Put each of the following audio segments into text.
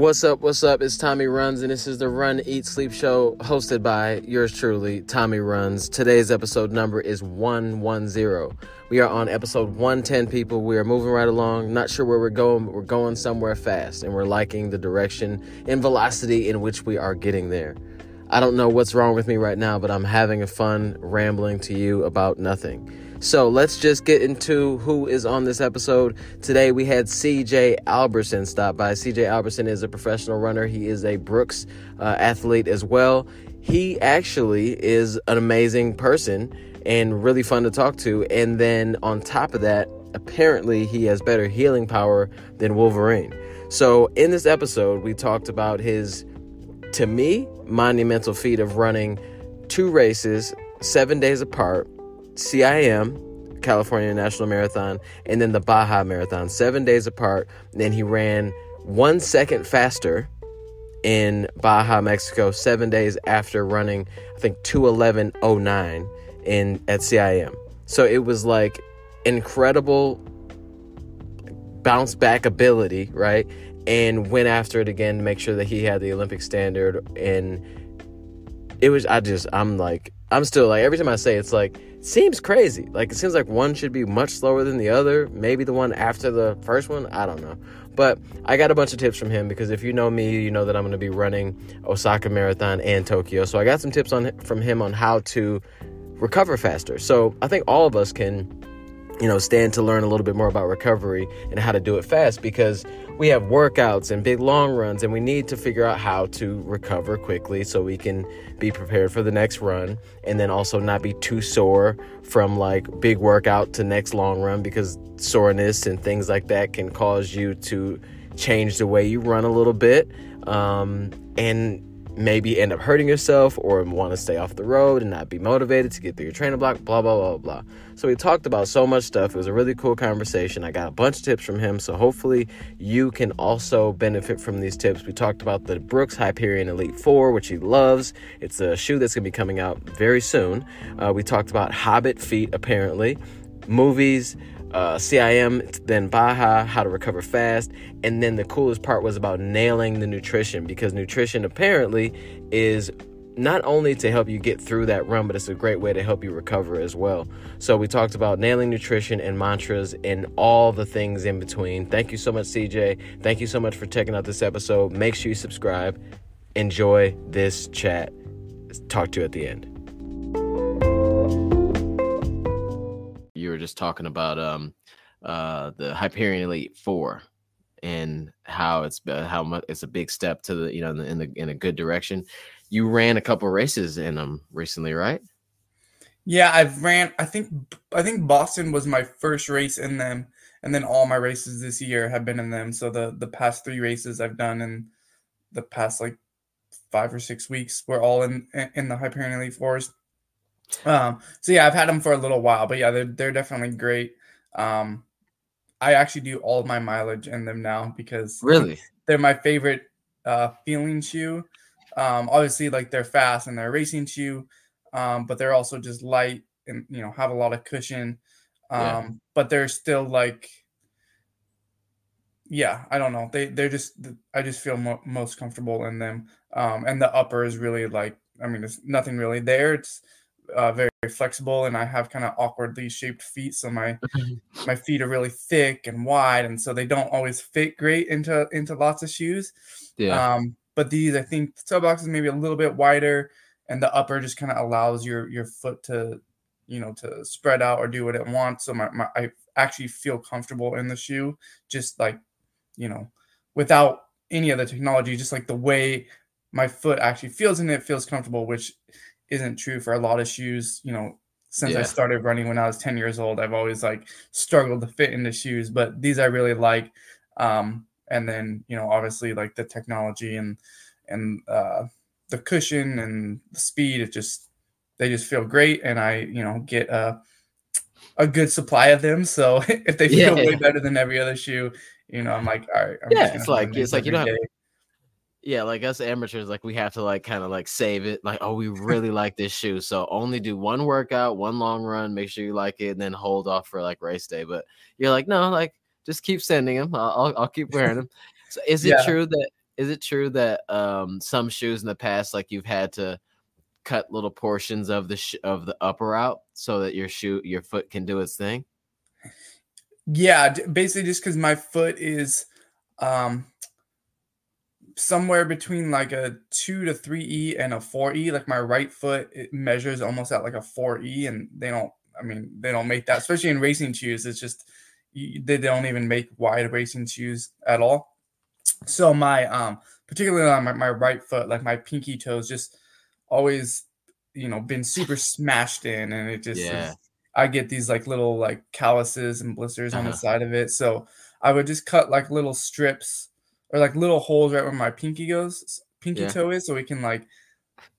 What's up? What's up? It's Tommy Runs, and this is the Run, Eat, Sleep show hosted by yours truly, Tommy Runs. Today's episode number is 110. We are on episode 110, people. We are moving right along. Not sure where we're going, but we're going somewhere fast, and we're liking the direction and velocity in which we are getting there. I don't know what's wrong with me right now, but I'm having a fun rambling to you about nothing. So let's just get into who is on this episode. Today we had CJ Albertson stop by. CJ Albertson is a professional runner, he is a Brooks uh, athlete as well. He actually is an amazing person and really fun to talk to. And then on top of that, apparently he has better healing power than Wolverine. So in this episode, we talked about his, to me, monumental feat of running two races seven days apart CIM, California National Marathon, and then the Baja Marathon, seven days apart. And Then he ran one second faster in Baja, Mexico, seven days after running, I think 211.09 in at CIM. So it was like incredible bounce back ability, right? And went after it again to make sure that he had the Olympic standard. And it was, I just, I'm like, I'm still like, every time I say it, it's like, seems crazy. Like it seems like one should be much slower than the other. Maybe the one after the first one. I don't know. But I got a bunch of tips from him because if you know me, you know that I'm going to be running Osaka Marathon and Tokyo. So I got some tips on from him on how to recover faster. So I think all of us can you know, stand to learn a little bit more about recovery and how to do it fast because we have workouts and big long runs and we need to figure out how to recover quickly so we can be prepared for the next run and then also not be too sore from like big workout to next long run because soreness and things like that can cause you to change the way you run a little bit um, and maybe end up hurting yourself or want to stay off the road and not be motivated to get through your training block, blah, blah, blah, blah. So we talked about so much stuff. It was a really cool conversation. I got a bunch of tips from him. So hopefully you can also benefit from these tips. We talked about the Brooks Hyperion Elite 4, which he loves. It's a shoe that's going to be coming out very soon. Uh, we talked about Hobbit feet, apparently, movies, uh, CIM, then Baja, how to recover fast. And then the coolest part was about nailing the nutrition because nutrition apparently is not only to help you get through that run, but it's a great way to help you recover as well. So we talked about nailing nutrition and mantras and all the things in between. Thank you so much, CJ. Thank you so much for checking out this episode. Make sure you subscribe. Enjoy this chat. Talk to you at the end. You were just talking about um uh the Hyperion Elite 4 and how it's how much it's a big step to the you know in the, in, the, in a good direction you ran a couple races in them recently, right? Yeah, I've ran. I think I think Boston was my first race in them, and then all my races this year have been in them. So the the past three races I've done in the past like five or six weeks were all in in the Hyperion Elite Fours. Um, so yeah, I've had them for a little while, but yeah, they're they're definitely great. Um, I actually do all of my mileage in them now because really they're my favorite uh, feeling shoe. Um, obviously, like they're fast and they're racing shoe, um, but they're also just light and you know have a lot of cushion. Um, yeah. But they're still like, yeah, I don't know. They they're just I just feel mo- most comfortable in them. Um, and the upper is really like I mean, there's nothing really there. It's uh, very, very flexible, and I have kind of awkwardly shaped feet, so my my feet are really thick and wide, and so they don't always fit great into into lots of shoes. Yeah. Um, but these, I think, the toe box is maybe a little bit wider, and the upper just kind of allows your your foot to, you know, to spread out or do what it wants. So my, my I actually feel comfortable in the shoe, just like, you know, without any of the technology, just like the way my foot actually feels in it feels comfortable, which isn't true for a lot of shoes. You know, since yeah. I started running when I was 10 years old, I've always like struggled to fit into shoes, but these I really like. Um, and then you know obviously like the technology and and uh, the cushion and the speed it just they just feel great and i you know get a a good supply of them. So if they feel yeah. way better than every other shoe you know i'm like all right yeah it's like it's like you don't have, yeah like us amateurs like we have to like kind of like save it like oh we really like this shoe. So only do one workout one long run make sure you like it and then hold off for like race day. But you're like no like just keep sending them. I'll, I'll keep wearing them. So is it yeah. true that is it true that um some shoes in the past like you've had to cut little portions of the sh- of the upper out so that your shoe your foot can do its thing? Yeah, basically just because my foot is um somewhere between like a two to three E and a four E. Like my right foot, it measures almost at like a four E, and they don't. I mean, they don't make that, especially in racing shoes. It's just they don't even make wide racing shoes at all. So my um, particularly on my, my right foot, like my pinky toes, just always, you know, been super smashed in, and it just Yeah. is, I get these like little like calluses and blisters on the Uh-huh. side of it. So I would just cut like little strips or like little holes right where my pinky goes, pinky Yeah. toe is, so we can like,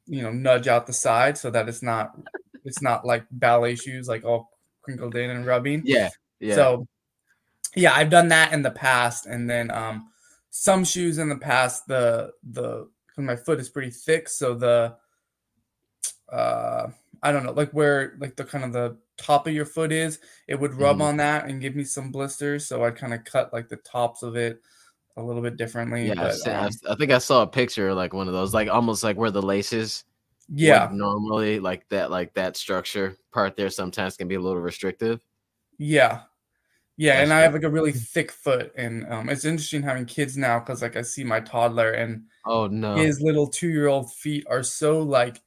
you know, nudge out the side so that it's not, it's not like ballet shoes like all crinkled in and rubbing. Yeah. Yeah. So yeah, I've done that in the past, and then um, some shoes in the past, the the 'cause my foot is pretty thick, so the uh, I don't know, like where like the kind of the top of your foot is, it would rub Mhm. on that and give me some blisters. So I kind of cut like the tops of it a little bit differently. yeah, but, seen- um, I've- think I saw a picture of, like one of those, like almost like where the laces yeah, normally like that like that structure part there sometimes can be a little restrictive. yeah, yeah. That's And I have like a really thick foot, and um, it's interesting having kids now because like I see my toddler and Oh no. his little two-year-old feet are so like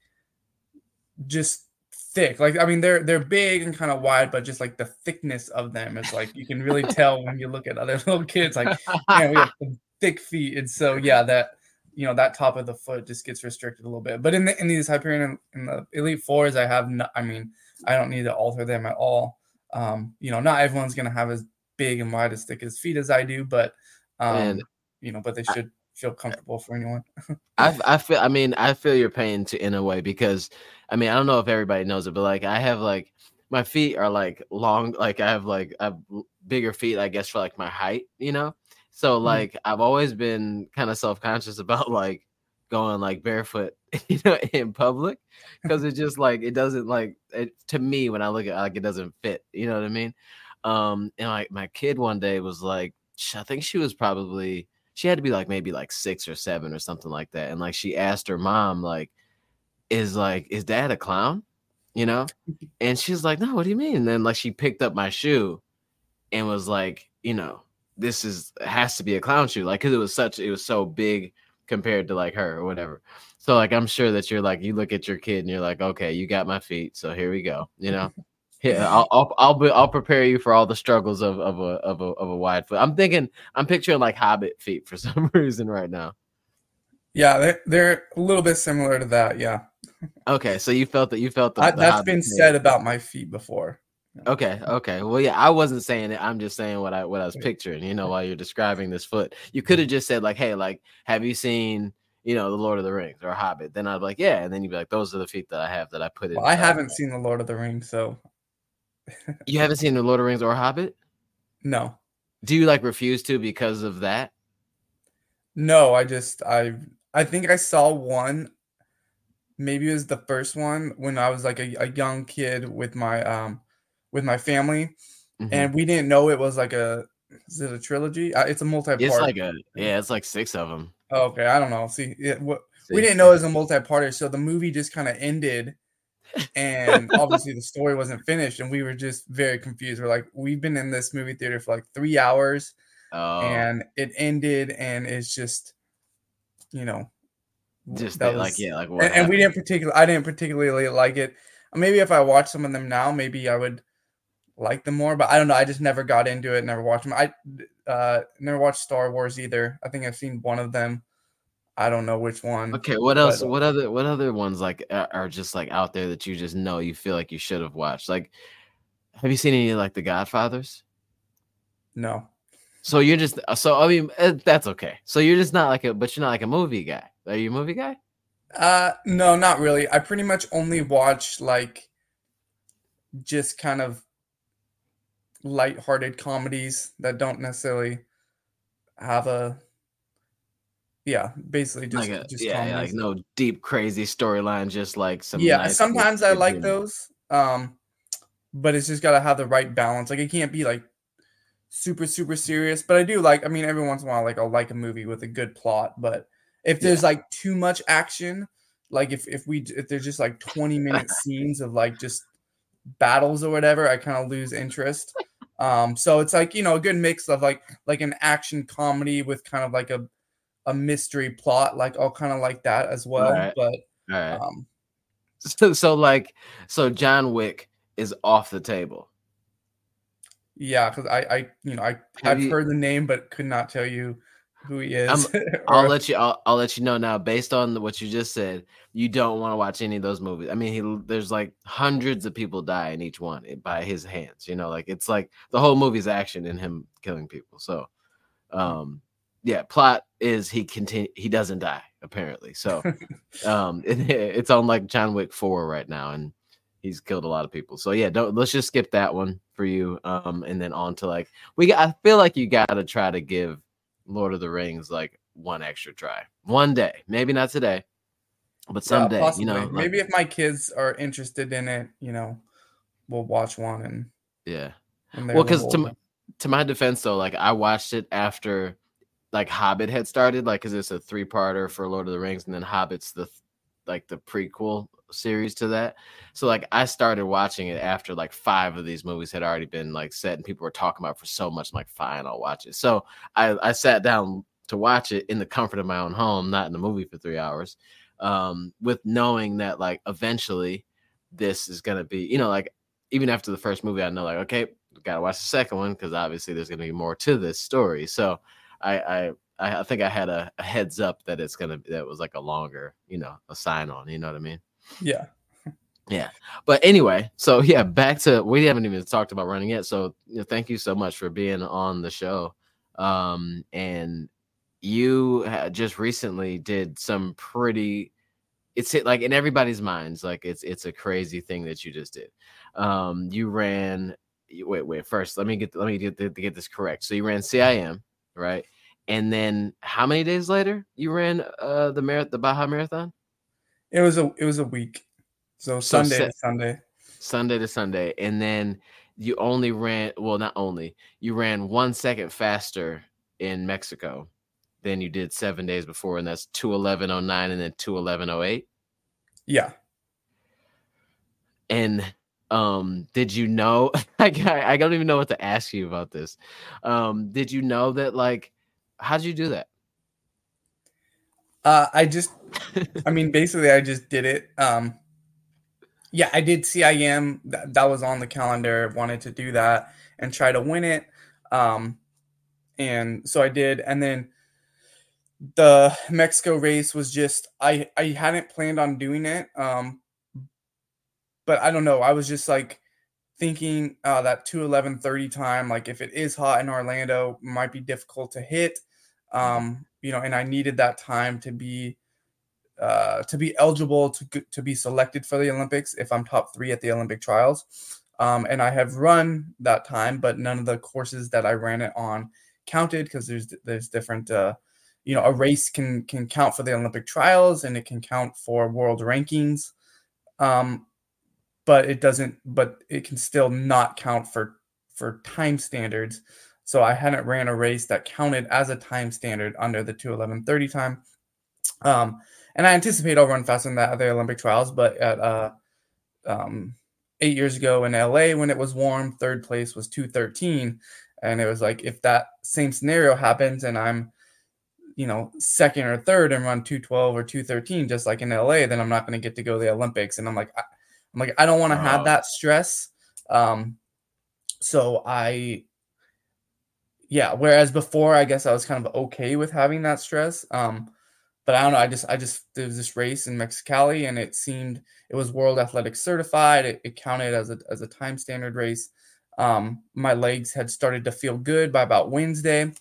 just thick like i mean they're they're big and kind of wide but just like the thickness of them is like you can really tell when you look at other little kids like man we have thick feet and so yeah that you know that top of the foot just gets restricted a little bit but in the in these hyperion in the elite fours i have no, i mean i don't need to alter them at all um you know not everyone's gonna have as big and wide as thick as feet as i do but um And you know but they should feel comfortable for anyone I I feel I mean I feel your pain to in a way because I mean I don't know if everybody knows it, but like I have like my feet are like long, like I have like I have bigger feet, I guess, for like my height, you know. So like I've always been kind of self conscious about like going like barefoot, you know, in public because it just like it doesn't like it to me when I look at it, like it doesn't fit, you know what I mean? Um, and like my kid one day was like, I think she was probably she had to be like maybe like six or seven or something like that. And like she asked her mom, like, is like, is dad a clown? You know? And she's like, No, what do you mean? And then like she picked up my shoe and was like, you know, this is has to be a clown shoe. Like, cause it was such it was so big compared to like her or whatever. So like I'm sure that you're like you look at your kid and you're like, okay, you got my feet, so here we go. You know, yeah, I'll I'll I'll, be, I'll prepare you for all the struggles of of a of a of a wide foot. I'm thinking I'm picturing like Hobbit feet for some reason right now. Yeah, they're, they're a little bit similar to that. Yeah, Okay, so you felt that you felt the, I, the that's been said about my feet before. Okay, okay. Well, yeah, I wasn't saying it. I'm just saying what I what I was picturing. You know, while you're describing this foot, you could have just said like, "Hey, like, have you seen, you know, the Lord of the Rings or Hobbit?" Then I'd be like, "Yeah," and then you'd be like, "Those are the feet that I have that I put in." Well, I haven't seen the Lord of the Rings, so You haven't seen the Lord of the Rings or Hobbit? no, Do you like refuse to because of that? no. I just I I think I saw one. Maybe it was the first one when I was like a, a young kid with my um with my family, Mhm. and we didn't know it was like a is it a trilogy? Uh, it's a multi-part. it's like a yeah, it's like six of them. Oh, okay, I don't know. See, it, what we didn't know it was a multi-parter, so the movie just kind of ended, and obviously the story wasn't finished, and we were just very confused. We're like, we've been in this movie theater for like three hours, Oh, and it ended, and it's just, you know, just that that like was- yeah, like what and, and we didn't particularly, I didn't particularly like it. Maybe if I watch some of them now, maybe I would like them more, but I don't know. I just never got into it. Never watched them. I uh never watched Star Wars either. I think I've seen one of them. I don't know which one. Okay, what else? but- what other? What other ones like are, just like out there that you just know you feel like you should have watched? Like, have you seen any like The Godfathers? No. So you're just so I mean eh, that's okay. So you're just not like a but you're not like a movie guy. Are you a movie guy? Uh no, not really. I pretty much only watch like just kind of light-hearted comedies that don't necessarily have a yeah, basically just like a just yeah, yeah, like no deep crazy storyline, just like some. Yeah, nice, sometimes I like those. Um but it's just got to have the right balance. Like it can't be like super super serious. But I do like. I mean, every once in a while, like I'll like a movie with a good plot. But if there's yeah. like too much action, like if if we if there's just like 20 minute scenes of like just battles or whatever, I kind of lose interest. Um, so it's like you know a good mix of like like an action comedy with kind of like a a mystery plot, like all kind of like that as well. Right. But right. um, so so like so John Wick is off the table. Yeah, because I I you know I Have I've heard the name but could not tell you who he is. or, I'll let you. I'll, I'll, let you know now. Based on what you just said, you don't want to watch any of those movies. I mean, he there's like hundreds of people die in each one by his hands. You know, like it's like the whole movie's action in him killing people. So, um, yeah, plot is he continue he doesn't die apparently. So, um, it, it's on like John Wick four right now, and he's killed a lot of people. So yeah, don't let's just skip that one for you. Um, and then on to like we. I feel like you got to try to give Lord of the Rings like one extra try. One day, maybe not today, but someday. Yeah, you know, like, maybe if my kids are interested in it, you know, we'll watch one and yeah. Well, because to my, to my defense though, like I watched it after like Hobbit had started, like because it's a three parter for Lord of the Rings, and then Hobbit's the like the prequel series to that. So like I started watching it after like five of these movies had already been like set and people were talking about for so much. I'm like, fine, I'll watch it. So I, I sat down to watch it in the comfort of my own home, not in the movie for three hours, um, with knowing that like eventually this is gonna be, you know, like even after the first movie, I know like, okay, gotta watch the second one because obviously there's gonna be more to this story. So I, I I, think I had a, a, heads up that it's gonna that was like a longer, you know, a sign on. You know what I mean? Yeah. Yeah. But anyway, so yeah, back to we haven't even talked about running yet. So you know, thank you so much for being on the show. Um, and you just recently did some pretty it's like in everybody's minds like it's it's a crazy thing that you just did um you ran wait wait first let me get let me get, get this correct so you ran cim right and then how many days later you ran uh the mar- the baja marathon it was a it was a week. So, so sunday to sunday. Sunday to sunday. And then you only ran well not only you ran one second faster in mexico than you did seven days before and that's 21109 and then 21108 yeah. And um did you know I, I don't even know what to ask you about this. Um did you know that like how did you do that uh i just i mean basically i just did it um yeah i did cim that, that was on the calendar wanted to do that and try to win it um and so i did and then the mexico race was just i i hadn't planned on doing it um but I don't know. I was just like thinking uh, that 211 30 time, like if it is hot in Orlando, might be difficult to hit. Mm-hmm. Um, you know, and I needed that time to be uh, to be eligible to to be selected for the Olympics if I'm top three at the Olympic trials. Um, and I have run that time, but none of the courses that I ran it on counted because there's there's different. Uh, you know, a race can can count for the Olympic trials and it can count for world rankings. Um, but it doesn't but it can still not count for for time standards so i hadn't ran a race that counted as a time standard under the 211.30 time. Um and i anticipate i'll run faster than that at the olympic trials but at uh um eight years ago in la when it was warm third place was 213 and it was like if that same scenario happens and i'm you know second or third and run 212 or 213 just like in la then i'm not going to get to go to the olympics. And i'm like I'm like, I don't want to have that stress. Um, so I, yeah. Whereas before, I guess I was kind of okay with having that stress. Um, but I don't know. I just, I just there was this race in Mexicali, and it seemed it was World Athletics certified. It, it counted as a as a time standard race. Um, my legs had started to feel good by about Wednesday,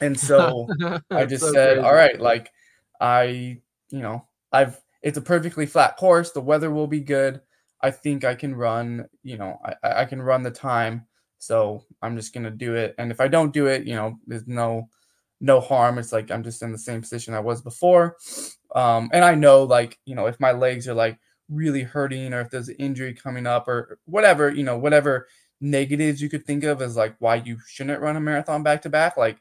and so I just so said, crazy. "All right, like I, you know, I've it's a perfectly flat course. The weather will be good. I think I can run, you know, I, I can run the time. So I'm just gonna do it. And if I don't do it, you know, there's no no harm. It's like I'm just in the same position I was before. Um, and I know like, you know, if my legs are like really hurting or if there's an injury coming up or whatever, you know, whatever negatives you could think of as like why you shouldn't run a marathon back to back. Like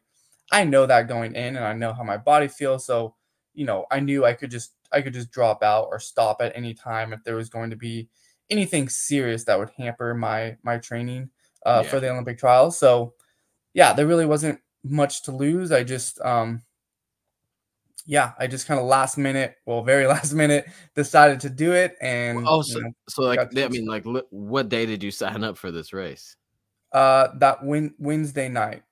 I know that going in and I know how my body feels. So, you know, I knew I could just I could just drop out or stop at any time if there was going to be anything serious that would hamper my my training uh, yeah. for the Olympic trials. So yeah, there really wasn't much to lose. I just um yeah, I just kind of last minute, well, very last minute, decided to do it. And oh, so, you know, so like, I mean, like, what day did you sign up for this race? Uh, that win- Wednesday night.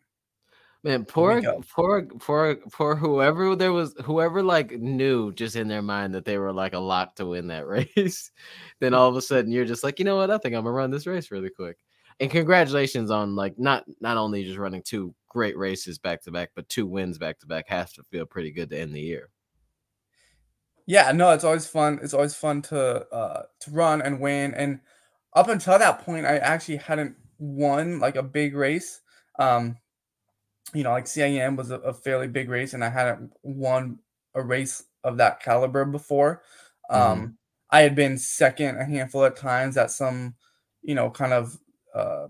Man, poor, poor, poor, poor whoever there was, whoever like knew just in their mind that they were like a lock to win that race. then all of a sudden you're just like, you know what? I think I'm gonna run this race really quick. And congratulations on like not not only just running two great races back to back, but two wins back to back has to feel pretty good to end the year. Yeah, no, it's always fun. It's always fun to uh to run and win. And up until that point, I actually hadn't won like a big race. Um, you know, like CIM was a, a, fairly big race, and I hadn't won a race of that caliber before. Um, mm-hmm. I had been second a handful of times at some, you know, kind of uh,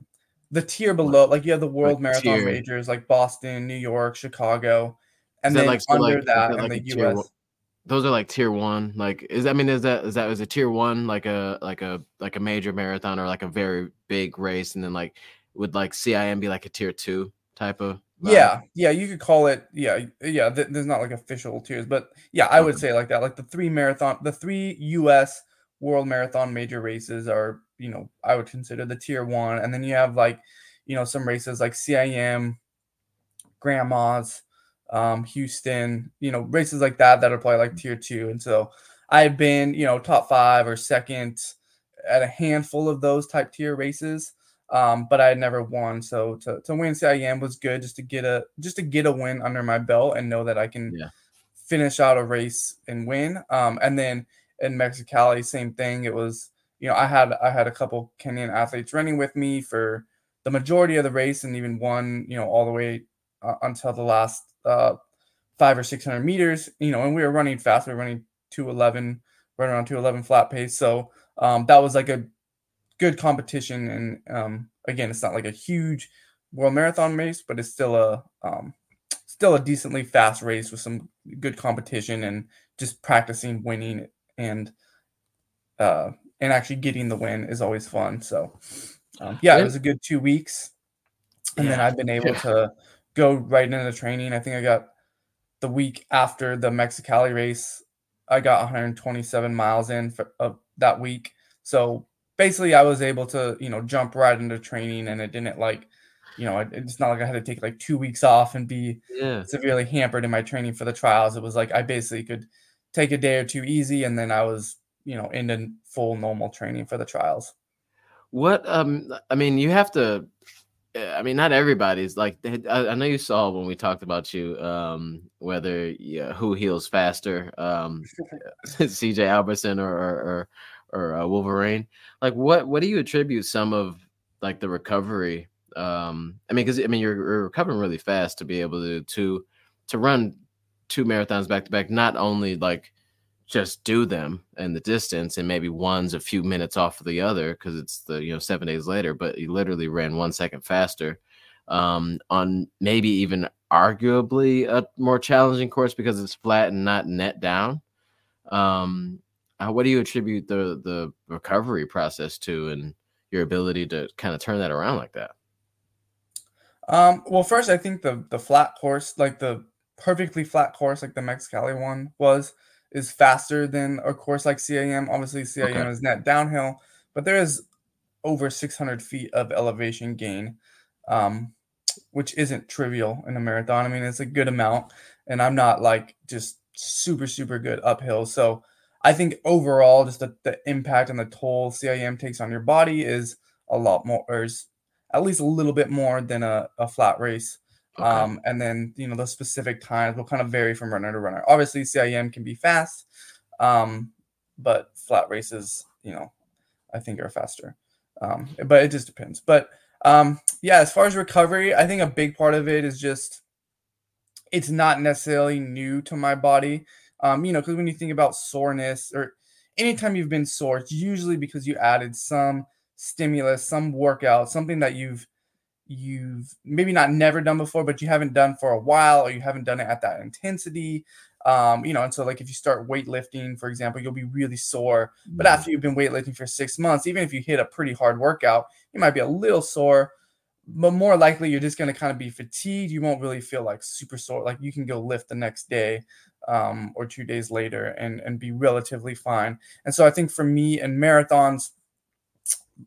the tier below. Like you have the World like Marathon tier. majors, like Boston, New York, Chicago, and then like, under like, that, in the U.S. those are like tier one. Like, is I mean, is that is that is a tier one like a like a like a major marathon or like a very big race, and then like would like CIM be like a tier two type of yeah, yeah, you could call it. Yeah, yeah. Th- there's not like official tiers, but yeah, I would say like that. Like the three marathon, the three U.S. World Marathon major races are, you know, I would consider the tier one, and then you have like, you know, some races like CIM, Grandmas, um, Houston, you know, races like that that are probably like tier two, and so I've been, you know, top five or second at a handful of those type tier races um, but I had never won. So to, to win CIM was good just to get a just to get a win under my belt and know that I can yeah. finish out a race and win. Um, and then in Mexicali, same thing. It was you know I had I had a couple Kenyan athletes running with me for the majority of the race and even one you know all the way uh, until the last uh, five or six hundred meters. You know, and we were running fast. We were running two eleven, running around two eleven flat pace. So um, that was like a good competition. And um, again, it's not like a huge world marathon race, but it's still a um, still a decently fast race with some good competition and just practicing winning and uh, and actually getting the win is always fun. So um, yeah, it was a good two weeks, and yeah. then I've been able to go right into the training. I think I got the week after the Mexicali race, I got 127 miles in for, uh, that week. So basically I was able to, you know, jump right into training and it didn't like, you know, it's not like I had to take like two weeks off and be yeah. severely hampered in my training for the trials. It was like I basically could take a day or two easy and then I was, you know, into full normal training for the trials. What um I mean, you have to eh, I mean, not everybody's like I, know you saw when we talked about you, um, whether yeah, who heals faster, um, CJ Albertson or, or, or or uh, Wolverine. Like, what what do you attribute some of like the recovery? Um, I mean, because I mean, you're, you're, recovering really fast to be able to to to run two marathons back to back. Not only like just do them in the distance and maybe one's a few minutes off of the other because it's the you know seven days later, but you literally ran one second faster um, on maybe even arguably a more challenging course because it's flat and not net down. Um, uh, what do you attribute the the recovery process to and your ability to kind of turn that around like that? Um, well, first, I think the the flat course, like the perfectly flat course, like the Mexicali one was, is faster than a course like CIM. Obviously, CIM okay. is net downhill, but there is over 600 feet of elevation gain, um, which isn't trivial in a marathon. I mean, it's a good amount, and I'm not like just super super good uphill. So I think overall, just the, the impact and the toll CIM takes on your body is a lot more, or is at least a little bit more than a, a flat race. Okay. Um, and then, you know, the specific times will kind of vary from runner to runner. Obviously, CIM can be fast, um, but flat races, you know, I think are faster. Um, but it just depends. But um, yeah, as far as recovery, I think a big part of it is just it's not necessarily new to my body. Um, you know, because when you think about soreness or anytime you've been sore, it's usually because you added some stimulus, some workout, something that you've you've maybe not never done before, but you haven't done for a while, or you haven't done it at that intensity. Um, you know, and so like if you start weightlifting, for example, you'll be really sore. But Mm-hmm. after you've been weightlifting for six months, even if you hit a pretty hard workout, you might be a little sore, but more likely you're just going to kind of be fatigued. You won't really feel like super sore. Like you can go lift the next day um, or two days later and and be relatively fine. And so I think for me and marathons,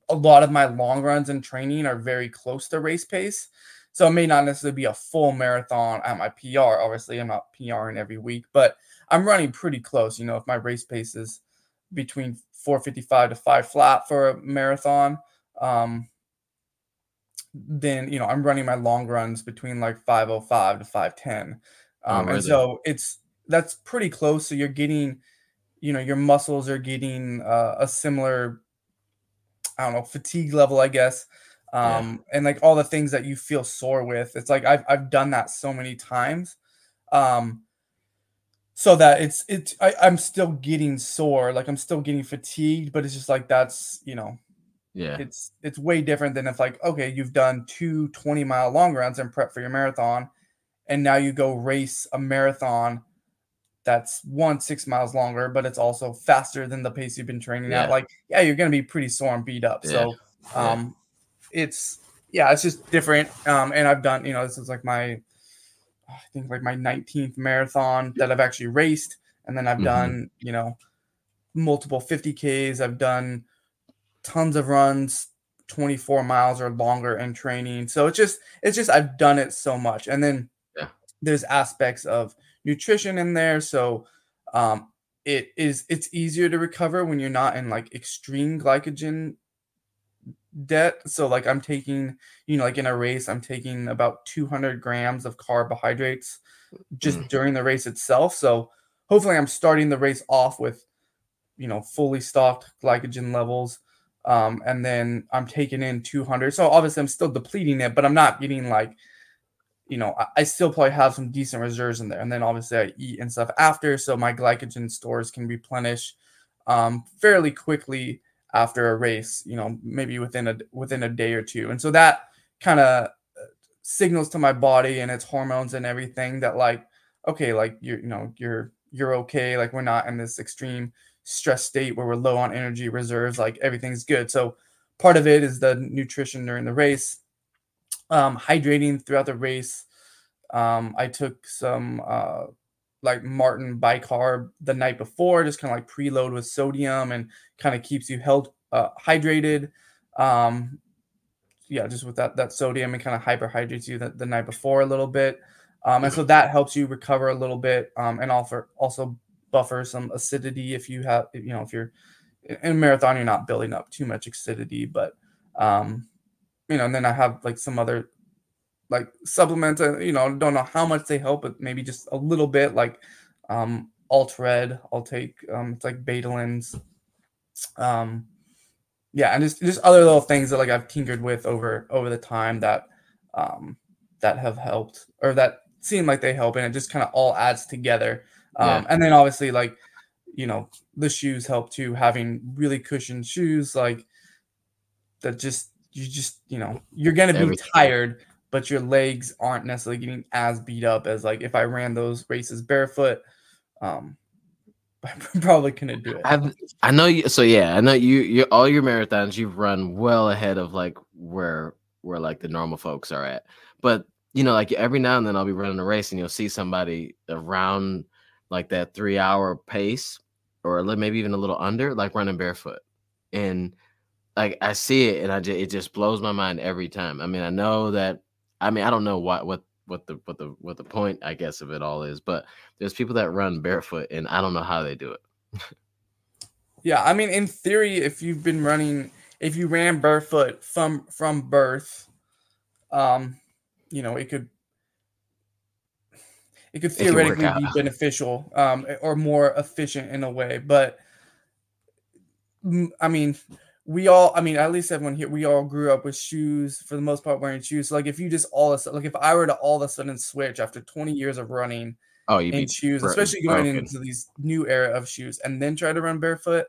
a lot of my long runs and training are very close to race pace. So it may not necessarily be a full marathon at my PR. Obviously, I'm not PRing every week, but I'm running pretty close. You know, if my race pace is between 455 to 5 flat for a marathon, um, then you know I'm running my long runs between like 505 to 510. Oh, Um, really? and so it's that's pretty close. So you're getting, you know, your muscles are getting uh, a similar, I don't know, fatigue level, I guess. Yeah. Um, and like all the things that you feel sore with. It's like I've I've done that so many times. Um, so that it's it's I, I'm still getting sore, like I'm still getting fatigued, but it's just like that's you know Yeah. it's it's way different than if like okay you've done two 20 mile long runs and prep for your marathon and now you go race a marathon that's one six miles longer but it's also faster than the pace you've been training Yeah. at like yeah you're gonna be pretty sore and beat up. So Yeah. um it's yeah it's just different. Um and i've done you know this is like my i think like my 19th marathon that i've actually raced. And then i've Mhm. done you know multiple 50ks i've done tons of runs 24 miles or longer in training. So it's just it's just i've done it so much. And then Yeah. there's aspects of nutrition in there so um it is it's easier to recover when you're not in like extreme glycogen debt. So like i'm taking you know like in a race i'm taking about 200 grams of carbohydrates just Mm. during the race itself. So hopefully i'm starting the race off with you know fully stocked glycogen levels um, and then i'm taking in 200 so obviously i'm still depleting it but i'm not getting like you know I, I still probably have some decent reserves in there. And then obviously i eat and stuff after so my glycogen stores can replenish um, fairly quickly after a race you know maybe within a within a day or two. And so that kind of signals to my body and its hormones and everything that like okay like you're you know you're you're okay. Like we're not in this extreme stress state where we're low on energy reserves. Like everything's good. So part of it is the nutrition during the race um hydrating throughout the race. Um i took some uh like Maurten bicarb the night before just kind of like preload with sodium and kind of keeps you held uh, hydrated. Um yeah just with that that sodium and kind of hyperhydrates you the, the night before a little bit. Um and so that helps you recover a little bit um and offer also buffer some acidity if you have you know if you're in a marathon you're not building up too much acidity but um you know and then i have like some other like supplements you know don't know how much they help but maybe just a little bit like um alt red i'll take um it's like betalains um yeah and just just other little things that like i've tinkered with over over the time that um that have helped or that seem like they help and it just kind of all adds together um Yeah. and then obviously like you know the shoes help too having really cushioned shoes like that just you just you know you're gonna be Everything. tired but your legs aren't necessarily getting as beat up as like if i ran those races barefoot um i probably couldn't do it I've, I know you. So yeah, I know you. You all your marathons you've run well ahead of like where where like the normal folks are at. But you know, like every now and then I'll be running a race and you'll see somebody around like that three hour pace or maybe even a little under, like running barefoot. And like I see it and I just it just blows my mind every time. I mean, I know that. I mean, I don't know what what what the what the what the point I guess of it all is, but there's people that run barefoot and I don't know how they do it. Yeah, I mean, in theory, if you've been running, if you ran barefoot from from birth, um, you know, it could it could It theoretically be beneficial, um, or more efficient in a way. But I mean, we all, I mean, at least everyone here, we all grew up with shoes for the most part wearing shoes. So like, if you just all of a sudden, like, if I were to all of a sudden switch after 20 years of running Oh, you in shoes, especially going broken. into these new era of shoes, and then try to run barefoot.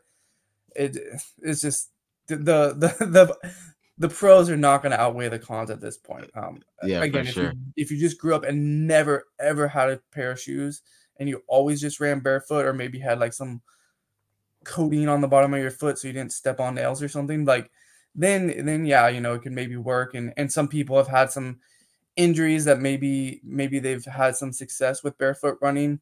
It it's just the the the, the pros are not going to outweigh the cons at this point. Um, Yeah, again, if sure. you if you just grew up and never ever had a pair of shoes and you always just ran barefoot or maybe had like some coating on the bottom of your foot so you didn't step on nails or something like then then yeah you know it can maybe work and and some people have had some injuries that maybe maybe they've had some success with barefoot running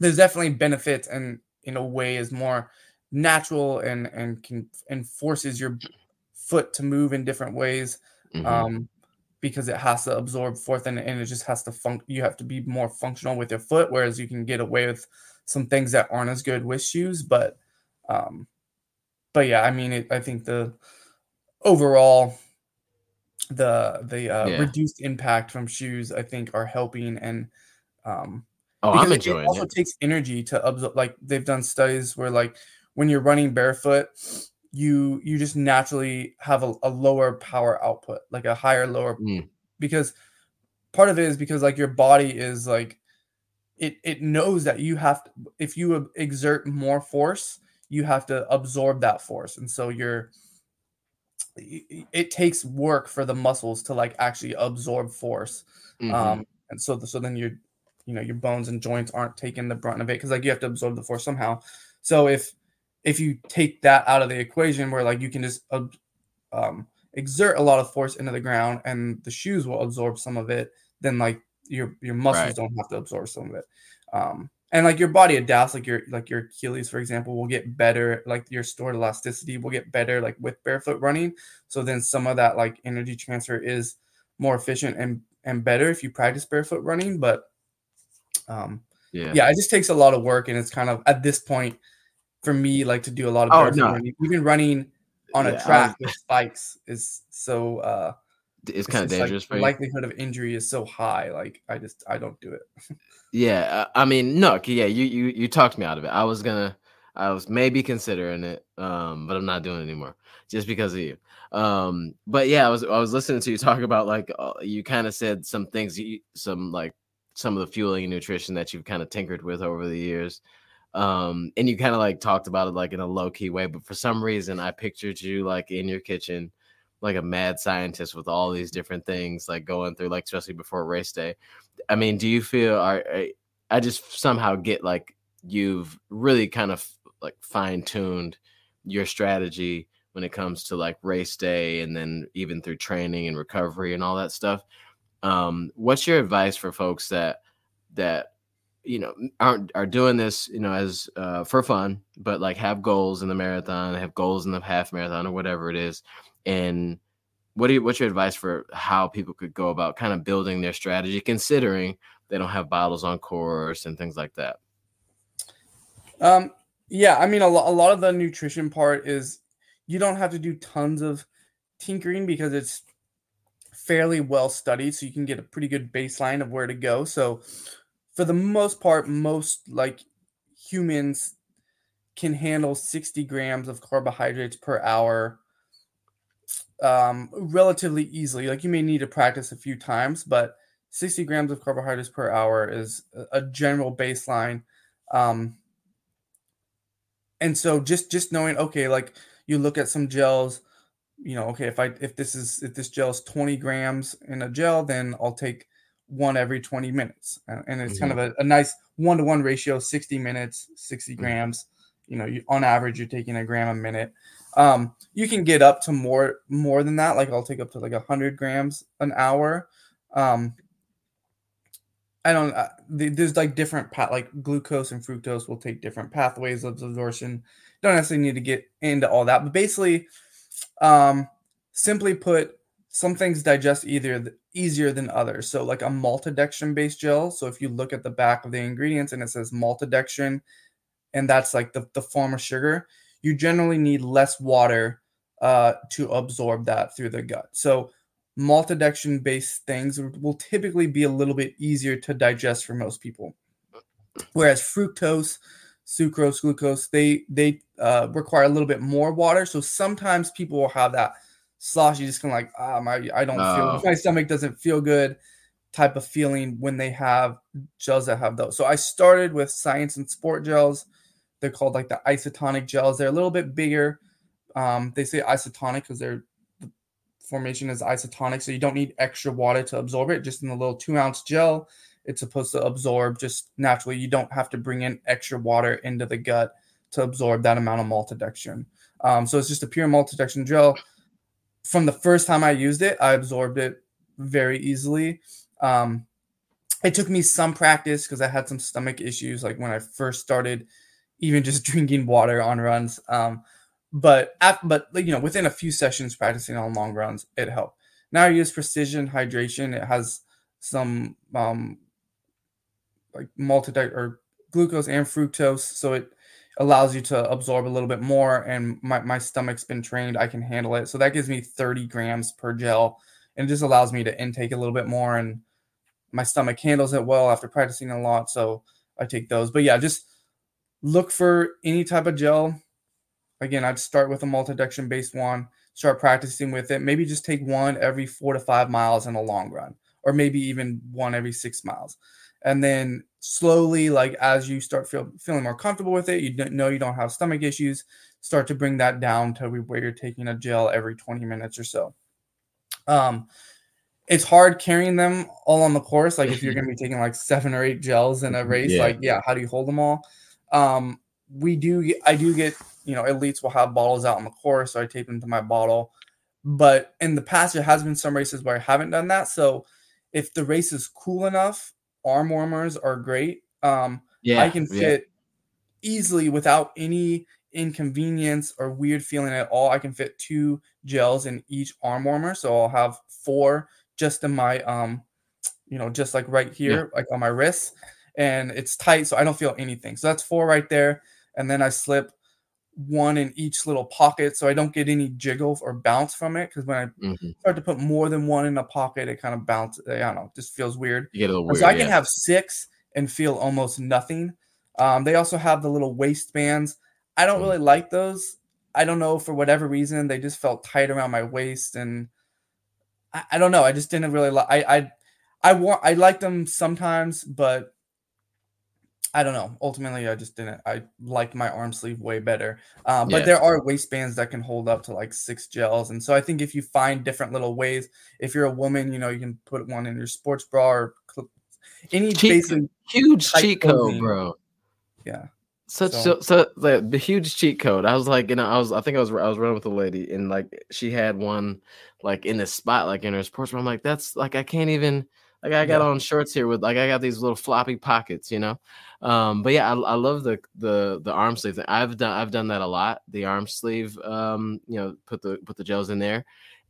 there's definitely benefits and in a way is more natural and and can and forces your foot to move in different ways Mhm. um because it has to absorb forth and, and it just has to fun you have to be more functional with your foot whereas you can get away with some things that aren't as good with shoes but um but yeah i mean it, i think the overall the the uh, Yeah. reduced impact from shoes i think are helping and um oh, I'm it- enjoying it also it. takes energy to absorb like they've done studies where like when you're running barefoot you you just naturally have a, a lower power output like a higher lower Mm. because part of it is because like your body is like it it knows that you have to if you exert more force you have to absorb that force and so you're it, takes work for the muscles to like actually absorb force Mhm. um and so so then your you know your bones and joints aren't taking the brunt of it because like you have to absorb the force somehow so if if you take that out of the equation where like you can just um exert a lot of force into the ground and the shoes will absorb some of it then like your your muscles Right. don't have to absorb some of it um and like your body adapts like your like your achilles for example will get better like your stored elasticity will get better like with barefoot running so then some of that like energy transfer is more efficient and and better if you practice barefoot running but um yeah. yeah it just takes a lot of work and it's kind of at this point for me like to do a lot of Oh, no. running even running on Yeah, a track with spikes is so uh It's kind of like, dangerous for the likelihood of injury is so high like i just i don't do it Yeah, I mean, no, yeah, you you you talked me out of it. I was gonna, I was maybe considering it, um, but I'm not doing it anymore just because of you. Um, but yeah, I was I was listening to you talk about like uh, you kind of said some things, you, some like some of the fueling and nutrition that you've kind of tinkered with over the years. Um, and you kind of like talked about it like in a low key way, but for some reason I pictured you like in your kitchen, like a mad scientist with all these different things like going through, like especially before race day. I mean, do you feel are I- I just somehow get like you've really kind of like fine tuned your strategy when it comes to like race day and then even through training and recovery and all that stuff. Um, what's your advice for folks that that you know aren't are doing this you know as uh, for fun, but like have goals in the marathon, have goals in the half marathon or whatever it is, and what do you, what's your advice for how people could go about kind of building their strategy considering they don't have bottles on course and things like that Um, yeah, I mean, a, lo- a lot of the nutrition part is you don't have to do tons of tinkering because it's fairly well studied, so you can get a pretty good baseline of where to go. So, for the most part, most like humans can handle 60 grams of carbohydrates per hour um, relatively easily. Like, you may need to practice a few times, but 60 grams of carbohydrates per hour is a- general baseline. Um, and so just just knowing okay like you look at some gels you know okay if i if this is if this gel is 20 grams in a gel then i'll take one every 20 minutes. And it's kind of a, a nice one-to-one ratio 60 minutes 60 grams. You know you, on average you're taking a gram a minute. Um you can get up to more more than that. Like i'll take up to like 100 grams an hour. Um I don't. Uh, th- there's like different path, like glucose and fructose will take different pathways of absorption. Don't necessarily need to get into all that, but basically, um, simply put, some things digest either easier than others. So, like a maltodextrin based gel. So, if you look at the back of the ingredients and it says maltodextrin, and that's like the the form of sugar, you generally need less water uh, to absorb that through the gut. So, maltodextrin based things will typically be a little bit easier to digest for most people whereas fructose sucrose glucose they they uh, require a little bit more water so sometimes people will have that sloshy just kind of like ah my i don't feel my stomach doesn't feel good type of feeling when they have gels that have those so i started with Science in Sport gels they're called like the isotonic gels they're a little bit bigger Um, they say isotonic because their the formation is isotonic, so you don't need extra water to absorb it. Just in the little two ounce gel, it's supposed to absorb just naturally. You don't have to bring in extra water into the gut to absorb that amount of maltodextrin. Um, so it's just a pure maltodextrin gel. From the first time I used it, I absorbed it very easily. Um, it took me some practice because I had some stomach issues, like when I first started, even just drinking water on runs. Um, but at, but you know, within a few sessions practicing on long runs, it helped. Now I use Precision Hydration. It has some um, like multi or glucose and fructose, so it allows you to absorb a little bit more. And my my stomach's been trained; I can handle it. So that gives me 30 grams per gel, and it just allows me to intake a little bit more. And my stomach handles it well after practicing a lot, so I take those. But yeah, just look for any type of gel. Again, I'd start with a maltodextrin based one, start practicing with it. Maybe just take one every four to five miles in a long run, or maybe even one every six miles. And then slowly, like as you start feel, feeling more comfortable with it, you know you don't have stomach issues, start to bring that down to where you're taking a gel every 20 minutes or so. Um, it's hard carrying them all on the course. Like if you're going to be taking like seven or eight gels in a race, yeah. like yeah, how do you hold them all? Um, we do. Get, I do get you know elites will have bottles out on the course, so I tape them to my bottle. But in the past, there has been some races where I haven't done that. So if the race is cool enough, arm warmers are great. Um, yeah, I can fit yeah. easily without any inconvenience or weird feeling at all. I can fit two gels in each arm warmer, so I'll have four just in my um, you know, just like right here, yeah. like on my wrist, and it's tight, so I don't feel anything. So that's four right there, and then I slip one in each little pocket so I don't get any jiggle or bounce from it. Because when I mm-hmm. start to put more than one in a pocket, it kind of bounces. I don't know, just feels weird. You get a little weird. So I can have six and feel almost nothing. Um, they also have the little waistbands. I don't mm-hmm. really like those. I don't know for whatever reason they just felt tight around my waist and I, I don't know. I just didn't really like. I I I want. I like them sometimes, but I don't know. Ultimately, I just didn't. I liked my arm sleeve way better. Um, but yeah. there are waistbands that can hold up to like six gels, and so I think if you find different little ways, if you're a woman, you know, you can put one in your sports bra or any cheat, basically huge cheat code, bro. Yeah. Such so, so, so the, the huge cheat code. I was like, you know, I was I think I was I was running with a lady and like she had one like in the spot, like in her sports bra. I'm like, that's like I can't even like I got yeah. on shorts here with like I got these little floppy pockets, you know. Um, but yeah, I, I love the the the arm sleeve thing. I've done I've done that a lot. The arm sleeve, um, you know, put the put the gels in there.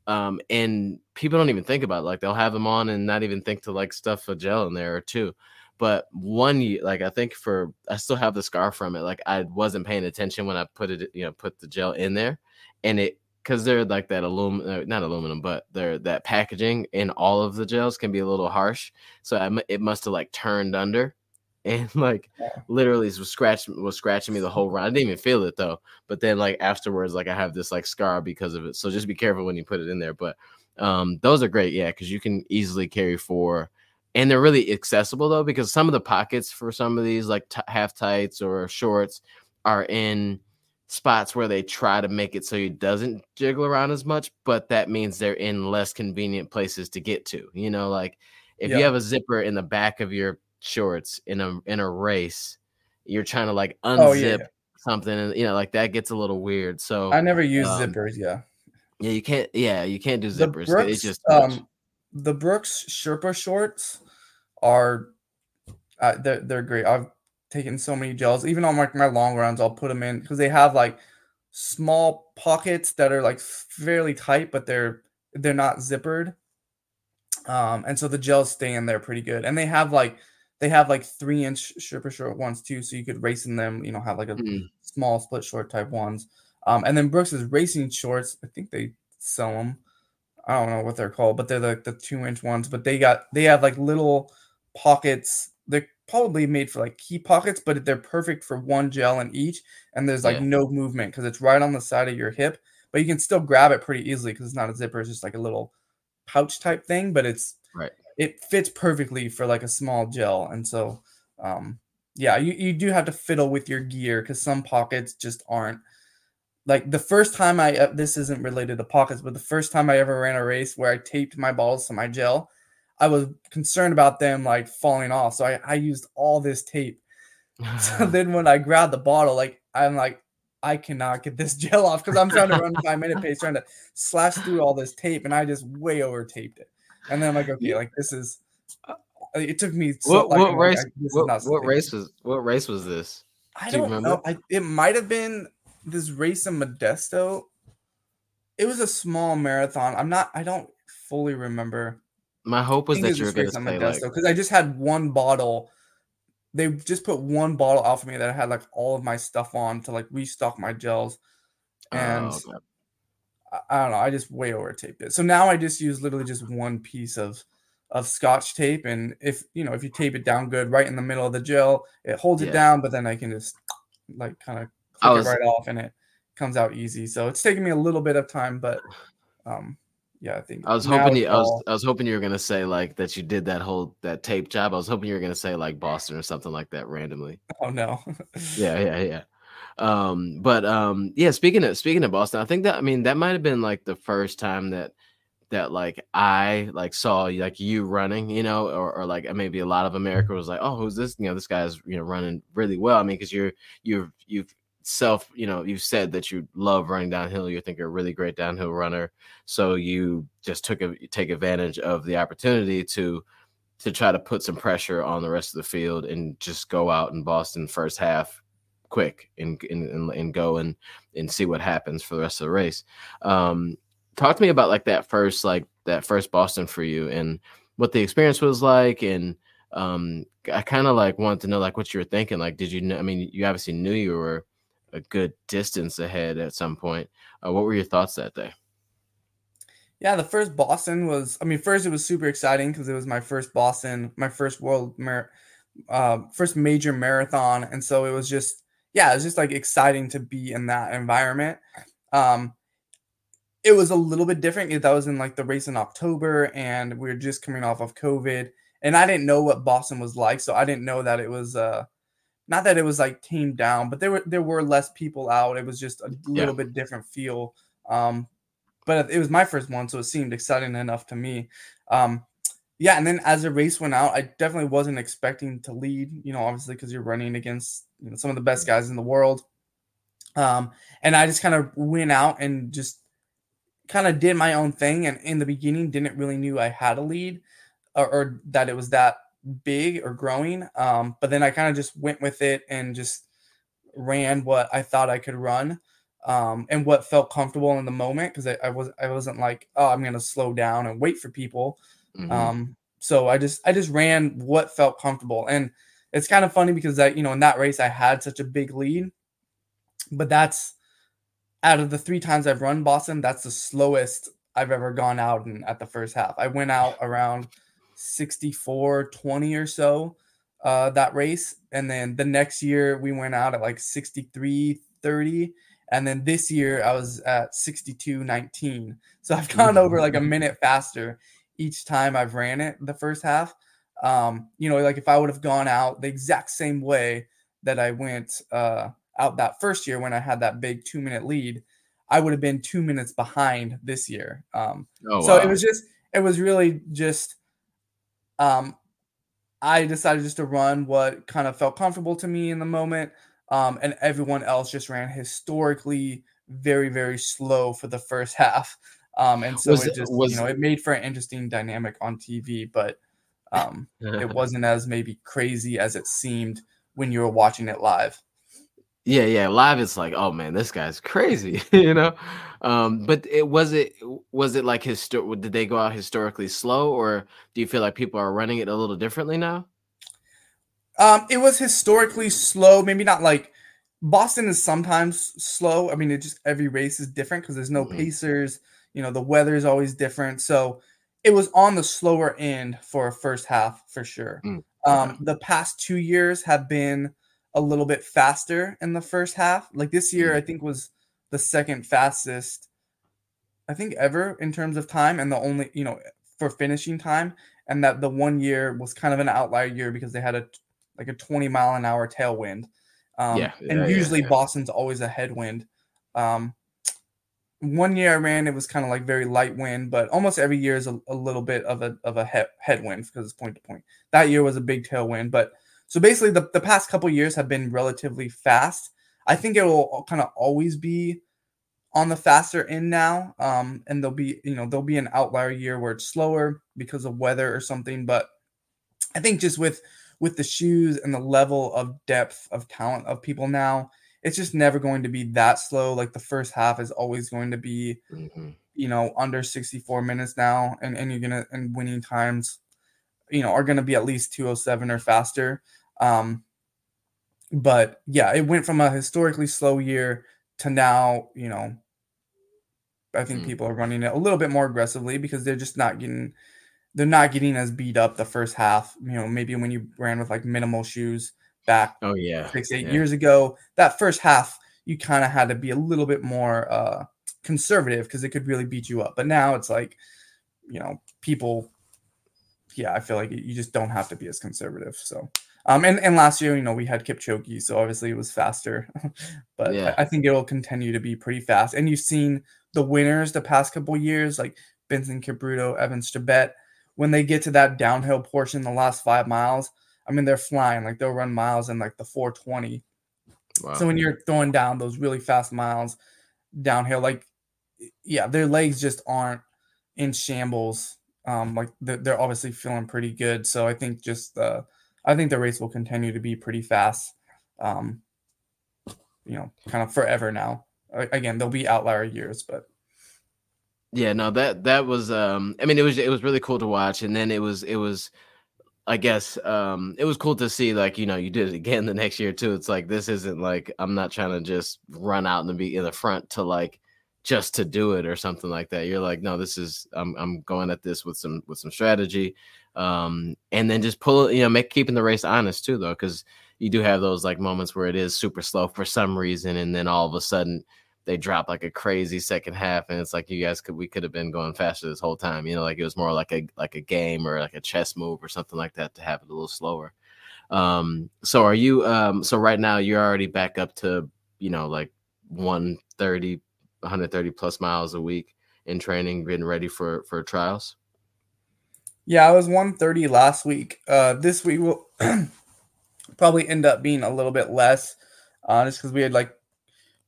Um, and people don't even think about it. Like they'll have them on and not even think to like stuff a gel in there or two. But one, like I think for I still have the scar from it. Like I wasn't paying attention when I put it, you know, put the gel in there, and it because they're like that aluminum, uh, not aluminum, but they're that packaging in all of the gels can be a little harsh. So I, it must have like turned under, and like literally was scratching was scratching me the whole run. I didn't even feel it though. But then like afterwards, like I have this like scar because of it. So just be careful when you put it in there. But um, those are great, yeah, because you can easily carry four and they're really accessible though because some of the pockets for some of these like t- half tights or shorts are in spots where they try to make it so it doesn't jiggle around as much but that means they're in less convenient places to get to you know like if you have a zipper in the back of your shorts in a in a race you're trying to like unzip oh, yeah, yeah. something and you know like that gets a little weird so i never use um, zippers yeah yeah you can't yeah you can't do zippers Brooks, it's just um the Brooks Sherpa shorts are uh, they're, they're great. I've taken so many gels, even on like my long runs, I'll put them in because they have like small pockets that are like fairly tight, but they're they're not zippered. Um, and so the gels stay in there pretty good. And they have like they have like three inch Sherpa short ones too, so you could race in them. You know, have like a mm. small split short type ones. Um, and then Brooks's racing shorts, I think they sell them. I don't know what they're called, but they're like the, the two inch ones. But they got they have like little pockets. They're probably made for like key pockets, but they're perfect for one gel in each. And there's like yeah. no movement because it's right on the side of your hip, but you can still grab it pretty easily because it's not a zipper. It's just like a little pouch type thing, but it's right. It fits perfectly for like a small gel. And so, um, yeah, you, you do have to fiddle with your gear because some pockets just aren't like the first time I uh, this isn't related to pockets, but the first time I ever ran a race where I taped my balls to my gel, I was concerned about them like falling off. So I, I used all this tape. so then when I grabbed the bottle, like I'm like, I cannot get this gel off because I'm trying to run five minute pace, trying to slash through all this tape, and I just way over taped it. And then I'm like, okay, like this is. Uh, it took me. So, what, like, what race? Like, what, what race was? What race was this? I Do don't know. I, it might have been this race in Modesto. It was a small marathon. I'm not. I don't fully remember. My hope was that you were going to say Modesto because. I just had one bottle. They just put one bottle out for me that I had like all of my stuff on to like restock my gels, and oh, okay. I, I don't know. I just way over taped it. So now I just use literally just one piece of of scotch tape and if you know if you tape it down good right in the middle of the gel it holds yeah. it down but then i can just like kind of click was, it right off and it comes out easy so it's taking me a little bit of time but um yeah i think i was hoping you, i was i was hoping you were gonna say like that you did that whole that tape job i was hoping you were gonna say like boston or something like that randomly oh no yeah yeah yeah um but um yeah speaking of speaking of boston i think that i mean that might have been like the first time that that like I like saw like you running, you know, or, or like maybe a lot of America was like, oh, who's this? You know, this guy's you know running really well. I mean, because you're you've you've self, you know, you've said that you love running downhill. You think you're a really great downhill runner, so you just took a take advantage of the opportunity to to try to put some pressure on the rest of the field and just go out in Boston first half quick and and, and go and and see what happens for the rest of the race. Um, talk to me about like that first like that first Boston for you and what the experience was like and um I kind of like wanted to know like what you were thinking like did you know I mean you obviously knew you were a good distance ahead at some point. Uh, what were your thoughts that day? Yeah the first Boston was I mean first it was super exciting because it was my first Boston my first world mar- uh, first major marathon. And so it was just yeah it was just like exciting to be in that environment. Um it was a little bit different. That was in like the race in October, and we were just coming off of COVID, and I didn't know what Boston was like, so I didn't know that it was uh not that it was like tamed down, but there were there were less people out. It was just a little yeah. bit different feel. Um, but it was my first one, so it seemed exciting enough to me. Um, yeah, and then as the race went out, I definitely wasn't expecting to lead. You know, obviously because you're running against you know some of the best guys in the world. Um, and I just kind of went out and just kind of did my own thing and in the beginning didn't really knew I had a lead or, or that it was that big or growing. Um, but then I kind of just went with it and just ran what I thought I could run um, and what felt comfortable in the moment because I, I, was I wasn't like oh I'm gonna slow down and wait for people. Mm-hmm. Um, so I just I just ran what felt comfortable and it's kind of funny because I you know in that race I had such a big lead, but that's out of the three times I've run Boston, that's the slowest I've ever gone out and at the first half. I went out around 64 20 or so uh, that race. And then the next year we went out at like 63 30. And then this year I was at 62 19. So I've gone over like a minute faster each time I've ran it the first half. Um, you know, like if I would have gone out the exact same way that I went uh, out that first year when I had that big two minute lead, I would have been two minutes behind this year. Um, oh, so wow. it was just, it was really just, um, I decided just to run what kind of felt comfortable to me in the moment. Um, and everyone else just ran historically very, very slow for the first half. Um, and so was it just, was, you know, it made for an interesting dynamic on TV, but um, it wasn't as maybe crazy as it seemed when you were watching it live. Yeah, yeah. Live, it's like, oh man, this guy's crazy, you know. Um, but it was it was it like histor- Did they go out historically slow, or do you feel like people are running it a little differently now? Um, it was historically slow. Maybe not like Boston is sometimes slow. I mean, it just every race is different because there's no mm-hmm. pacers. You know, the weather is always different. So it was on the slower end for a first half for sure. Mm, um, the past two years have been a little bit faster in the first half. Like this year, I mm. think was the second fastest, I think ever in terms of time, and the only you know for finishing time. And that the one year was kind of an outlier year because they had a like a 20 mile an hour tailwind. Um, yeah, and yeah, usually yeah, Boston's always a headwind. Um, one year I ran, it was kind of like very light wind, but almost every year is a, a little bit of a of a he- headwind because it's point to point. That year was a big tailwind, but so basically the, the past couple years have been relatively fast. I think it will kind of always be on the faster end now. Um, and there'll be, you know, there'll be an outlier year where it's slower because of weather or something. But I think just with with the shoes and the level of depth of talent of people now, it's just never going to be that slow. Like the first half is always going to be, mm-hmm. you know, under 64 minutes now, and, and you're gonna and winning times, you know, are gonna be at least 207 or faster. Um, but yeah, it went from a historically slow year to now, you know, I think mm. people are running it a little bit more aggressively because they're just not getting they're not getting as beat up the first half. You know, maybe when you ran with like minimal shoes back oh yeah six eight yeah. years ago, that first half you kind of had to be a little bit more uh conservative because it could really beat you up. But now it's like, you know, people yeah, I feel like you just don't have to be as conservative. So um, and, and last year, you know, we had Kipchoge, so obviously it was faster. but yeah. I, I, think it will continue to be pretty fast. And you've seen the winners the past couple years, like Benson Kipruto, Evans Chebet, when they get to that downhill portion, the last five miles, I mean, they're flying. Like they'll run miles in like the 420. Wow. So when you're throwing down those really fast miles downhill, like, yeah, their legs just aren't in shambles. Um, like they're, they're obviously feeling pretty good. So I think just the uh, I think the race will continue to be pretty fast. Um, you know, kind of forever now. Again, there'll be outlier years, but yeah, no, that that was um I mean it was it was really cool to watch and then it was it was I guess um it was cool to see like you know you did it again the next year too. It's like this isn't like I'm not trying to just run out and be in the front to like just to do it or something like that. You're like, no, this is I'm I'm going at this with some with some strategy um, and then just pull you know make keeping the race honest too though because you do have those like moments where it is super slow for some reason and then all of a sudden they drop like a crazy second half and it's like you guys could we could have been going faster this whole time you know like it was more like a like a game or like a chess move or something like that to have it a little slower. Um so are you um so right now you're already back up to you know like 130 130 plus miles a week in training getting ready for for trials yeah, I was 130 last week. Uh, this week will probably end up being a little bit less, uh, just because we had like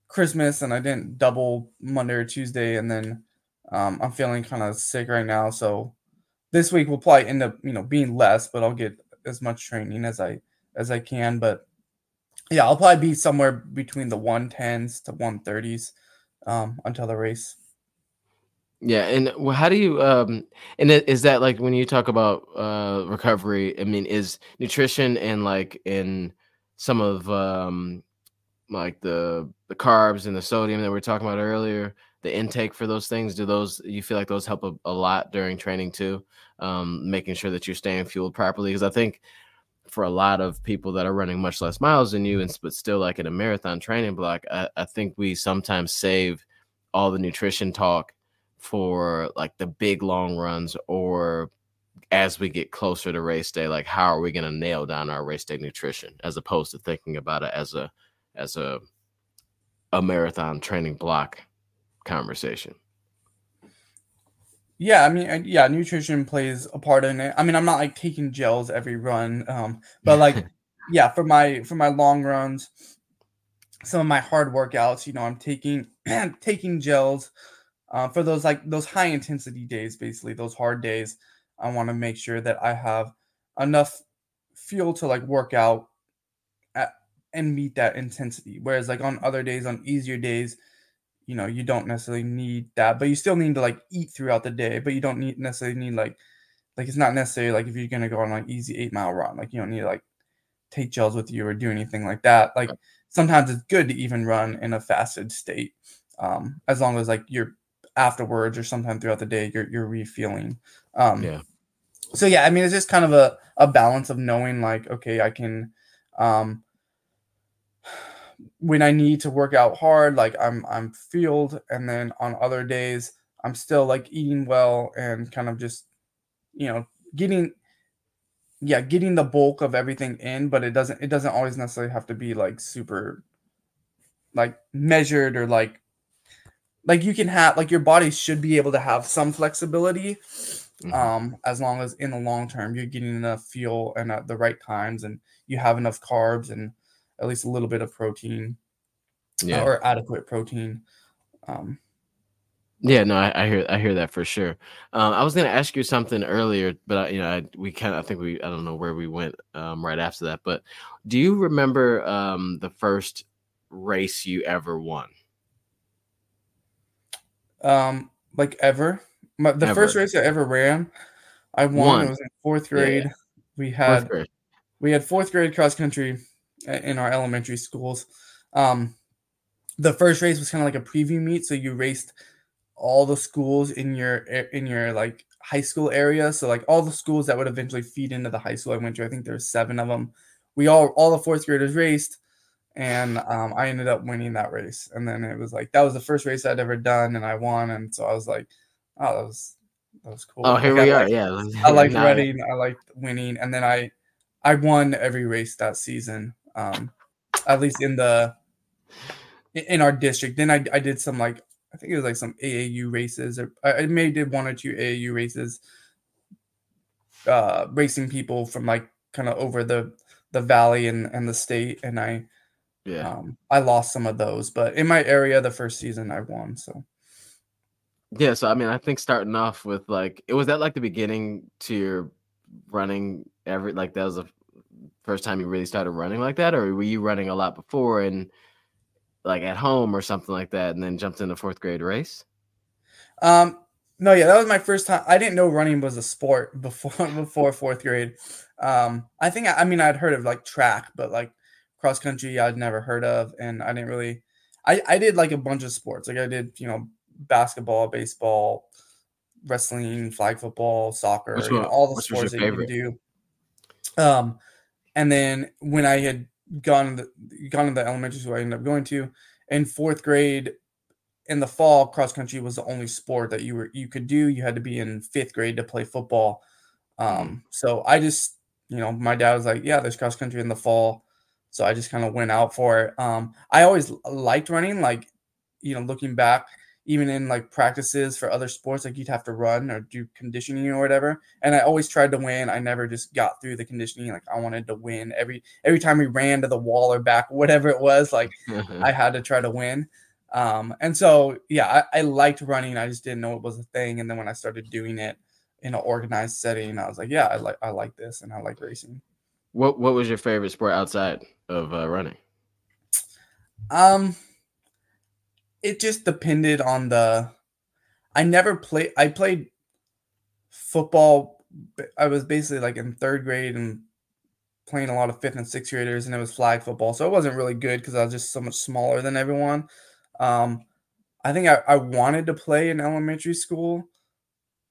Christmas and I didn't double Monday or Tuesday, and then um, I'm feeling kind of sick right now. So this week will probably end up, you know, being less, but I'll get as much training as I as I can. But yeah, I'll probably be somewhere between the 110s to 130s um, until the race. Yeah, and how do you um and is that like when you talk about uh recovery, I mean is nutrition and like in some of um like the the carbs and the sodium that we are talking about earlier, the intake for those things, do those you feel like those help a, a lot during training too? Um making sure that you're staying fueled properly because I think for a lot of people that are running much less miles than you and but still like in a marathon training block, I, I think we sometimes save all the nutrition talk for like the big long runs or as we get closer to race day like how are we going to nail down our race day nutrition as opposed to thinking about it as a as a a marathon training block conversation? Yeah i mean yeah nutrition plays a part in it. I mean i'm not like taking gels every run um but like yeah for my for my long runs some of my hard workouts you know i'm taking taking gels uh, for those like those high intensity days, basically those hard days, I want to make sure that I have enough fuel to like work out at, and meet that intensity. Whereas like on other days, on easier days, you know, you don't necessarily need that, but you still need to like eat throughout the day. But you don't need necessarily need like like it's not necessarily like if you're gonna go on like easy eight mile run, like you don't need to like take gels with you or do anything like that. Like sometimes it's good to even run in a fasted state, um, as long as like you're afterwards or sometime throughout the day you're you're refueling. Um, yeah. So yeah, I mean it's just kind of a a balance of knowing like okay I can, um, when I need to work out hard like I'm I'm fueled and then on other days I'm still like eating well and kind of just you know getting yeah getting the bulk of everything in but it doesn't it doesn't always necessarily have to be like super like measured or like like you can have like your body should be able to have some flexibility Mhm. um as long as in the long term you're getting enough fuel and at the right times and you have enough carbs and at least a little bit of protein yeah. or adequate protein um Yeah, no, I, I hear I hear that for sure. Um, I was going to ask you something earlier, but I, you know, I, we kind of I think we I don't know where we went um, right after that. But do you remember um, the first race you ever won? Um like ever My, the first race i ever ran i won, Won. it was in fourth Yeah, yeah. grade we had grade. we had fourth grade cross country in our elementary schools. Um, the first race was kind of like a preview meet, so you raced all the schools in your in your like high school area. So like all the schools that would eventually feed into the high school I went to. I think there's seven of them. We all all the fourth graders raced, and um, I ended up winning that race. And then it was like that was the first race I'd ever done, and I won. And so I was like, oh, that was that was cool. Oh, here Like, we I are. liked- Yeah, I liked running. I liked winning, and then I, I won every race that season. Um, at least in the, in- our district. Then I, I did some like I think it was like some AAU races, or I, maybe did one or two AAU races. Uh, racing people from like kind of over the the valley and and the state, and I Yeah. um I lost some of those, but in my area, the first season I won. So Yeah, so I mean, I think starting off with like, it was that like the beginning to your running every like that was the first time you really started running like that, or were you running a lot before and like at home or something like that, and then jumped in the fourth grade race? Um, no, yeah, that was my first time. I didn't know running was a sport before before fourth grade. Um, I think I mean I'd heard of like track, but like cross country I'd never heard of, and I didn't really. I I did like a bunch of sports. Like I did, you know, basketball, baseball, wrestling, flag football, soccer, you know, all the sports that you can do. Um, and then when I had gone to the, gone to the elementary school I ended up going to in fourth grade in the fall cross country was the only sport that you were you could do you had to be in fifth grade to play football um so i just you know my dad was like yeah there's cross country in the fall so i just kind of went out for it um i always liked running like you know looking back even in like practices for other sports like you'd have to run or do conditioning or whatever and i always tried to win i never just got through the conditioning like i wanted to win every every time we ran to the wall or back whatever it was like I had to try to win. Um, and so, yeah, I, I liked running. I just didn't know it was a thing. And then when I started doing it in an organized setting, I was like, yeah, I like I like this and I like racing. What What was your favorite sport outside of uh, running? Um, it just depended on the. I never played. I played football. I was basically like in third grade and playing a lot of fifth and sixth graders, and it was flag football. So it wasn't really good because I was just so much smaller than everyone. Um, I think I, I wanted to play in elementary school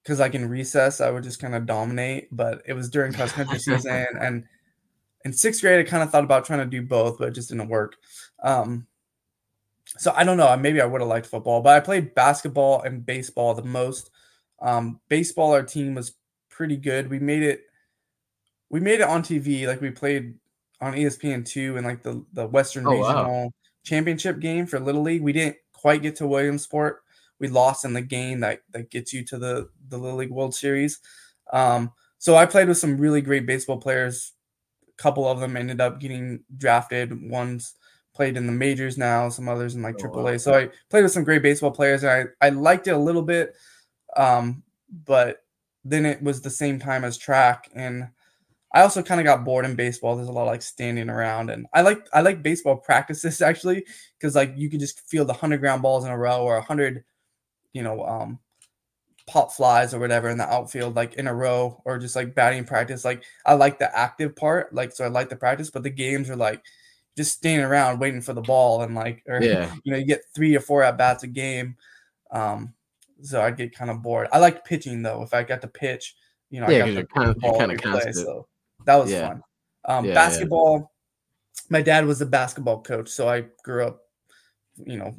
because like in recess I would just kind of dominate, but it was during cross country season and in sixth grade I kind of thought about trying to do both, but it just didn't work. Um, so I don't know. Maybe I would have liked football, but I played basketball and baseball the most. Um, baseball, our team was pretty good. We made it. We made it on TV. Like we played on ESPN two and like the the Western Oh, wow. Regional Championship game for Little League. We didn't quite get to Williamsport. We lost in the game that that gets you to the the Little League World Series. Um, so I played with some really great baseball players. Couple of them ended up getting drafted. One's played in the majors now. Some others in like Oh, AAA. wow. So I played with some great baseball players, and I I liked it a little bit. Um, but then it was the same time as track, and I also kind of got bored in baseball. There's a lot of like standing around, and I like I like baseball practices actually because like you can just feel the hundred ground balls in a row or a hundred, you know, um, pop flies or whatever in the outfield like in a row or just like batting practice. Like I like the active part, like so I like the practice, but the games are like just standing around waiting for the ball and like or Yeah. you know you get three or four at bats a game. Um, so I'd get kind of bored. I liked pitching though. If I got to pitch, you know, Yeah, I got you're to kinda- the ball kinda play, so that was Yeah. fun. Um, Yeah, basketball. My dad was a basketball coach, so I grew up. You know,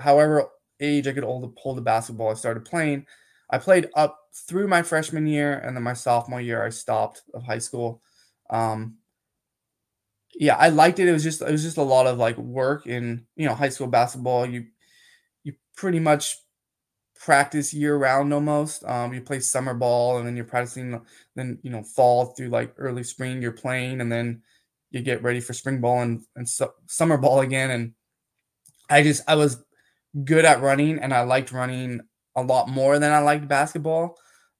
however age I could hold hold a basketball, I started playing. I played up through my freshman year, and then my sophomore year I stopped of high school. Um, yeah, I liked it. It was just it was just a lot of like work in you know high school basketball. You you pretty much practice year round almost. Um, you play summer ball and then you're practicing. Then you know fall through like early spring you're playing, and then you get ready for spring ball and and su- summer ball again. And I just I was good at running, and I liked running a lot more than I liked basketball.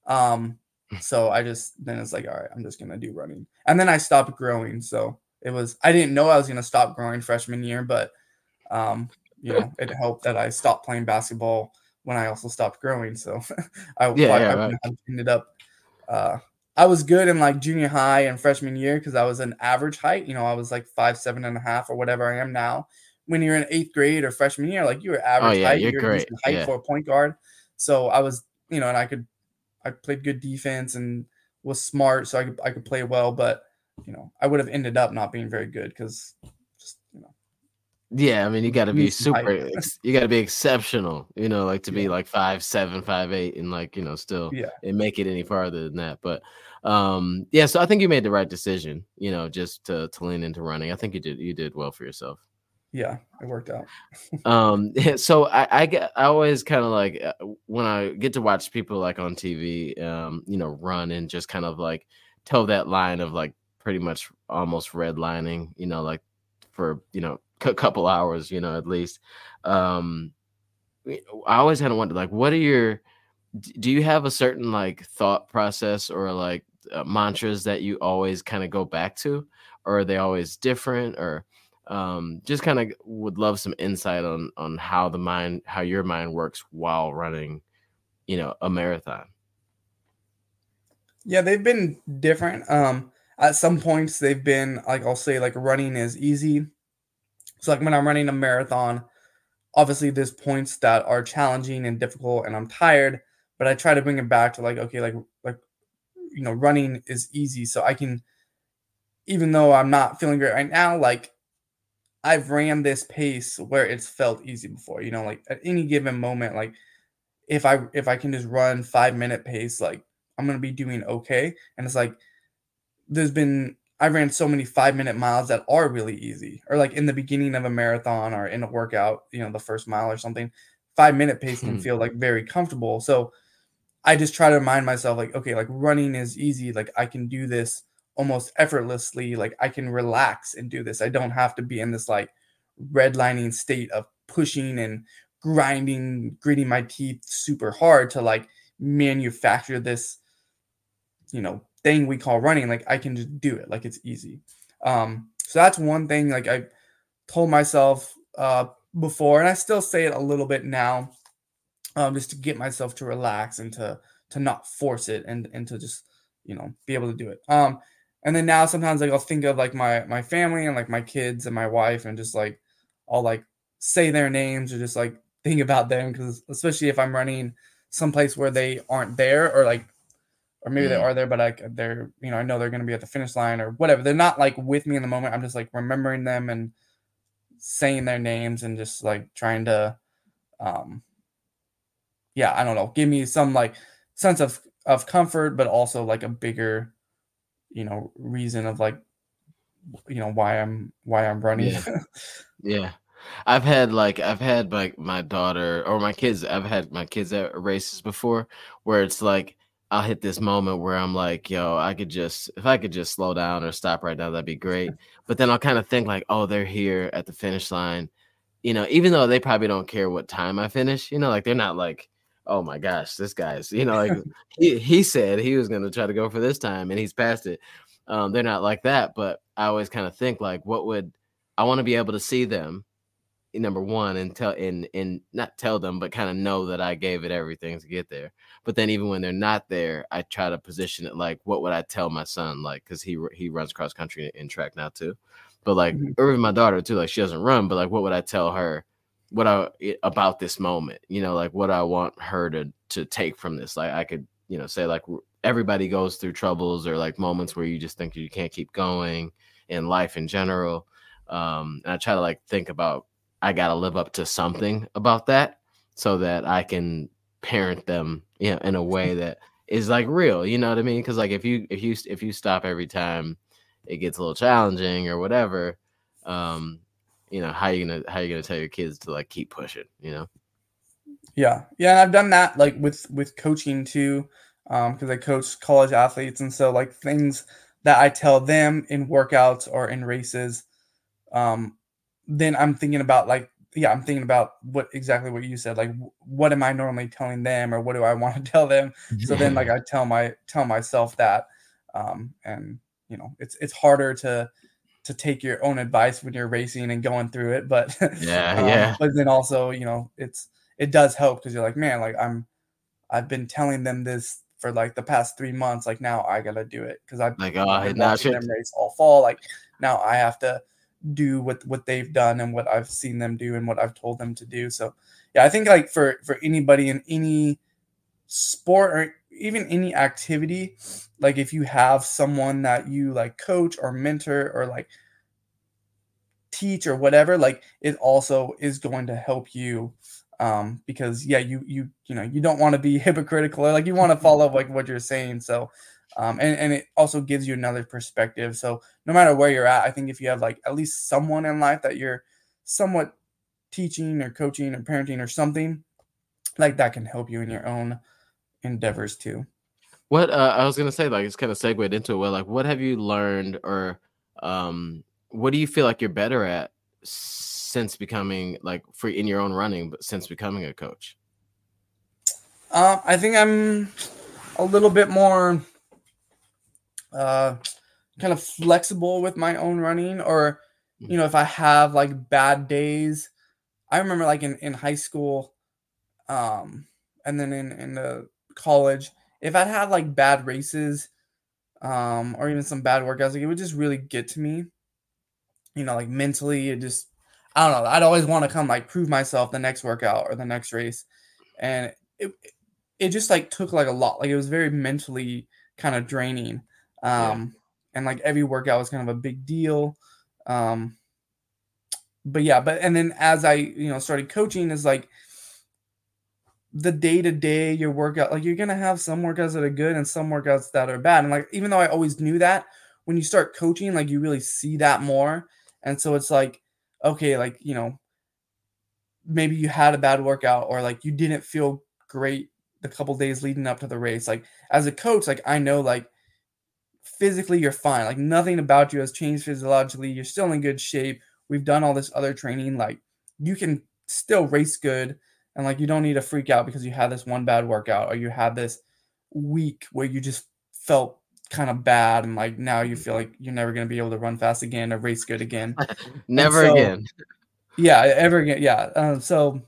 Um, so I just then it's like all right, I'm just gonna do running, and then I stopped growing. So it was I didn't know I was gonna stop growing freshman year, but um, you know it helped that I stopped playing basketball when I also stopped growing. So I, Yeah, I, yeah, I right. ended up. Uh, I was good in like junior high and freshman year because I was an average height. You know, I was like five, seven and a half or whatever I am now. When you're in eighth grade or freshman year, like you were average Oh, yeah, height, you're you're great, height yeah. for a point guard. So I was, you know, and I could, I played good defense and was smart, so I could, I could play well. But you know, I would have ended up not being very good because just you know, Yeah, I mean, you got to be Need some height. super. You got to be exceptional, you know, like to be like five seven, five eight, and like you know, still yeah, and make it any farther than that. But um, yeah, so I think you made the right decision, you know, just to to lean into running. I think you did you did well for yourself. Yeah, it worked out. Um, so I I I always kind of like uh, when I get to watch people like on TV, um, you know, run and just kind of like toe that line of like pretty much almost redlining, you know, like for you know a couple hours, you know, at least. Um, I always kind of wonder like, what are your do you have a certain like thought process or like uh, mantras that you always kind of go back to, or are they always different or? Um just kind of would love some insight on on how the mind how your mind works while running you know a marathon Yeah, they've been different. Um, at some points they've been like I'll say like running is easy. So like when I'm running a marathon, obviously there's points that are challenging and difficult and I'm tired, but I try to bring it back to like okay, like like you know, running is easy. So I can even though I'm not feeling great right now, like I've ran this pace where it's felt easy before. You know, like at any given moment, like if I if I can just run five minute pace, like I'm gonna be doing okay. And it's like there's been I ran so many five minute miles that are really easy, or like in the beginning of a marathon or in a workout, you know, the first mile or something. Five minute pace can Hmm. feel like very comfortable. So I just try to remind myself, like, okay, like running is easy. Like I can do this almost effortlessly. Like I can relax and do this. I don't have to be in this like redlining state of pushing and grinding, gritting my teeth super hard to like manufacture this, you know, thing we call running. Like I can just do it. Like it's easy. Um, so that's one thing like I told myself uh before, and I still say it a little bit now, um, just to get myself to relax and to to not force it and and to just you know be able to do it. Um, and then now sometimes like I'll think of like my my family and like my kids and my wife and just like I'll like say their names or just like think about them because especially if I'm running someplace where they aren't there or like or maybe they Mm. are there but like they're you know I know they're gonna be at the finish line or whatever. They're not like with me in the moment. I'm just like remembering them and saying their names and just like trying to um yeah, I don't know, give me some like sense of of comfort, but also like a bigger, you know, reason of like, you know, why I'm why I'm running. Yeah. yeah i've had like i've had like my daughter or my kids i've had my kids at races before where it's like i'll hit this moment where i'm like yo i could just if i could just slow down or stop right now that'd be great but then i'll kind of think like oh they're here at the finish line you know even though they probably don't care what time i finish you know like they're not like oh my gosh this guy's you know like he, he said he was going to try to go for this time and he's passed it. Um they're not like that but i always kind of think like what would i want to be able to see them number one and tell and and not tell them but kind of know that i gave it everything to get there. But then even when they're not there i try to position it like what would i tell my son like because he he runs cross country in track now too. But like Mhm. or even my daughter too like she doesn't run but like what would i tell her what i i- about this moment you know like what i want her to to take from this like i could you know say like everybody goes through troubles or like moments where you just think you can't keep going in life in general um and i try to like think about I got to live up to something about that so that I can parent them, you know, in a way that is like real, you know what I mean? Cuz like if you if you if you stop every time it gets a little challenging or whatever, um you know, how you to how you going to tell your kids to like keep pushing, you know? Yeah, yeah, and I've done that like with with coaching too, um because I coach college athletes, and so like things that I tell them in workouts or in races, um, then I'm thinking about like yeah, I'm thinking about what exactly what you said. Like, what am I normally telling them, or what do I want to tell them? So then, like, I tell my tell myself that, um, and you know, it's it's harder to to take your own advice when you're racing and going through it, but yeah, um, yeah. But then also, you know, it's it does help because you're like, man, like I'm, I've been telling them this for like the past three months. Like now I gotta do it because I've like oh, I've them race all fall. Like now I have to do what what they've done and what I've seen them do and what I've told them to do. So yeah, I think like for for anybody in any sport or even any activity, like if you have someone that you like coach or mentor or like teach or whatever, like it also is going to help you um because yeah you you you know you don't want to be hypocritical or like you want to follow like what you're saying so um, and, and it also gives you another perspective. So no matter where you're at, I think if you have like at least someone in life that you're somewhat teaching or coaching or parenting or something, like that can help you in your own endeavors too. What uh, I was gonna say, like it's kind of segued into it. Well, like what have you learned, or um, what do you feel like you're better at since becoming like for in your own running, but since becoming a coach? Um, I think I'm a little bit more uh, kind of flexible with my own running or you know if i have like bad days i remember like in, in high school um and then in in the college if I'd had like bad races um or even some bad workouts like it would just really get to me you know like mentally it just i don't know i'd always want to come like prove myself the next workout or the next race and it it just like took like a lot like it was very mentally kind of draining um, yeah. and like every workout was kind of a big deal. Um, but yeah, but and then as I you know started coaching is like the day to day your workout like you're gonna have some workouts that are good and some workouts that are bad and like even though I always knew that when you start coaching like you really see that more and so it's like okay like you know maybe you had a bad workout or like you didn't feel great the couple days leading up to the race like as a coach like I know like physically you're fine. Like nothing about you has changed physiologically. You're still in good shape. We've done all this other training. Like you can still race good and like you don't need to freak out because you had this one bad workout or you had this week where you just felt kind of bad and like now you feel like you're never going to be able to run fast again or race good again. never so, again. Yeah, ever again. Yeah. Um, so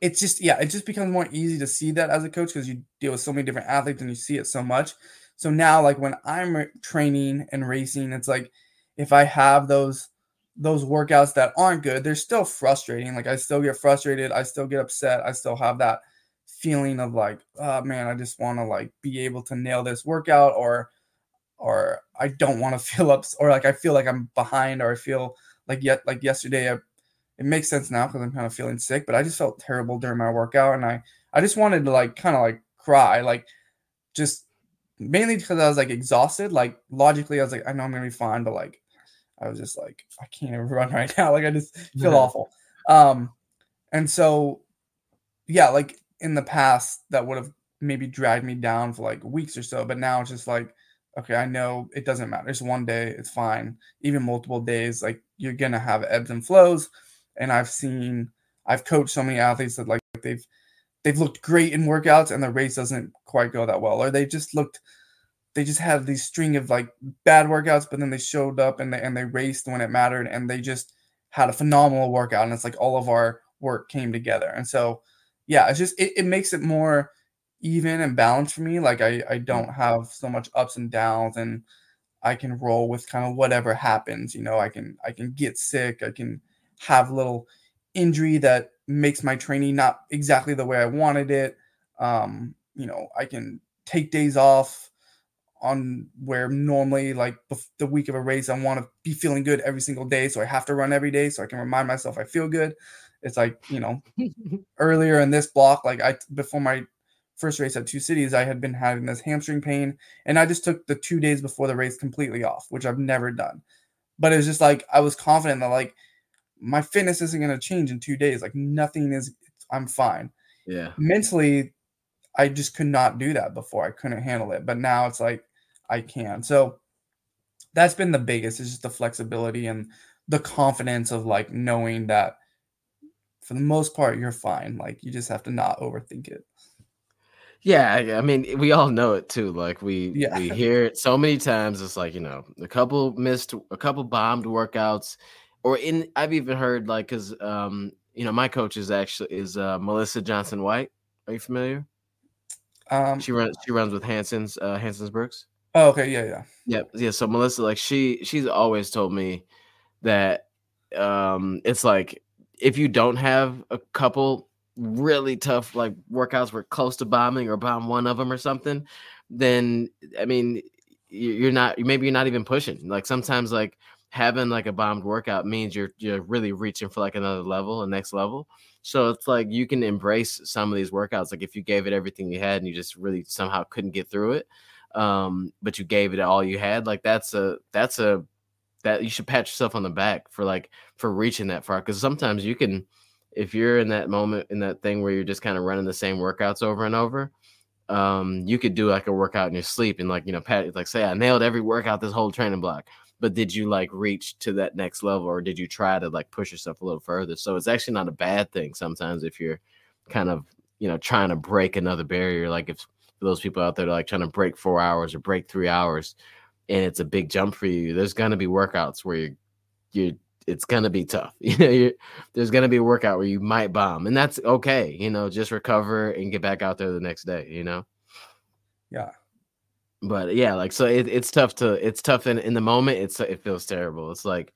it's just yeah, it just becomes more easy to see that as a coach because you deal with so many different athletes and you see it so much. So now, like when I'm training and racing, it's like if I have those those workouts that aren't good, they're still frustrating. Like I still get frustrated, I still get upset, I still have that feeling of like, oh man, I just want to like be able to nail this workout, or or I don't want to feel up, or like I feel like I'm behind, or I feel like yet like yesterday. I, it makes sense now because I'm kind of feeling sick, but I just felt terrible during my workout, and I I just wanted to like kind of like cry, like just mainly because I was like exhausted. Like logically, I was like, I know I'm gonna be fine, but like I was just like, I can't even run right now. Like I just feel yeah. awful. Um, and so yeah, like in the past, that would have maybe dragged me down for like weeks or so. But now it's just like, okay, I know it doesn't matter. It's one day, it's fine. Even multiple days, like you're gonna have ebbs and flows. And I've seen, I've coached so many athletes that like they've they've looked great in workouts and the race doesn't quite go that well, or they just looked they just had these string of like bad workouts, but then they showed up and they and they raced when it mattered and they just had a phenomenal workout. And it's like all of our work came together. And so yeah, it's just it, it makes it more even and balanced for me. Like I, I don't have so much ups and downs and I can roll with kind of whatever happens. You know, I can I can get sick, I can have little injury that makes my training not exactly the way I wanted it. Um, you know, I can take days off on where normally like the week of a race I want to be feeling good every single day, so I have to run every day so I can remind myself I feel good. It's like you know, earlier in this block, like I before my first race at Two Cities, I had been having this hamstring pain, and I just took the two days before the race completely off, which I've never done. But it was just like I was confident that like my fitness isn't going to change in two days. Like nothing is, I'm fine. yeah, mentally, I just could not do that before. I couldn't handle it, but now it's like I can. So that's been the biggest is just the flexibility and the confidence of like knowing that for the most part you're fine. Like you just have to not overthink it. Yeah, I mean, we all know it too. Like we Yeah. we hear it so many times. It's like you know, a couple missed, a couple bombed workouts, or in. I've even heard like because um you know my coach is actually is uh, Melissa Johnson White. Are you familiar? Um, She runs she runs with Hanson's uh, Hanson's Brooks. Oh, okay, yeah, yeah. Yeah, yeah. So Melissa, like she she's always told me that um it's like if you don't have a couple really tough like workouts where close to bombing or bomb one of them or something, then I mean you- you're not maybe you're not even pushing. Like sometimes like having like a bombed workout means you're you're really reaching for like another level, a next level. So it's like you can embrace some of these workouts. Like if you gave it everything you had and you just really somehow couldn't get through it, um, but you gave it all you had, like that's a that's a that you should pat yourself on the back for like for reaching that far. Because sometimes you can, if you're in that moment in that thing where you're just kind of running the same workouts over and over, um, you could do like a workout in your sleep and like you know pat like say I nailed every workout this whole training block. But did you like reach to that next level, or did you try to like push yourself a little further? So it's actually not a bad thing sometimes if you're kind of you know trying to break another barrier. Like if for those people out there like trying to break four hours or break three hours, and it's a big jump for you, there's gonna be workouts where you you it's gonna be tough. You know, there's gonna be a workout where you might bomb, and that's okay. You know, just recover and get back out there the next day. You know, Yeah. but yeah, like so it, it's tough to it's tough in in the moment. It's it feels terrible. It's like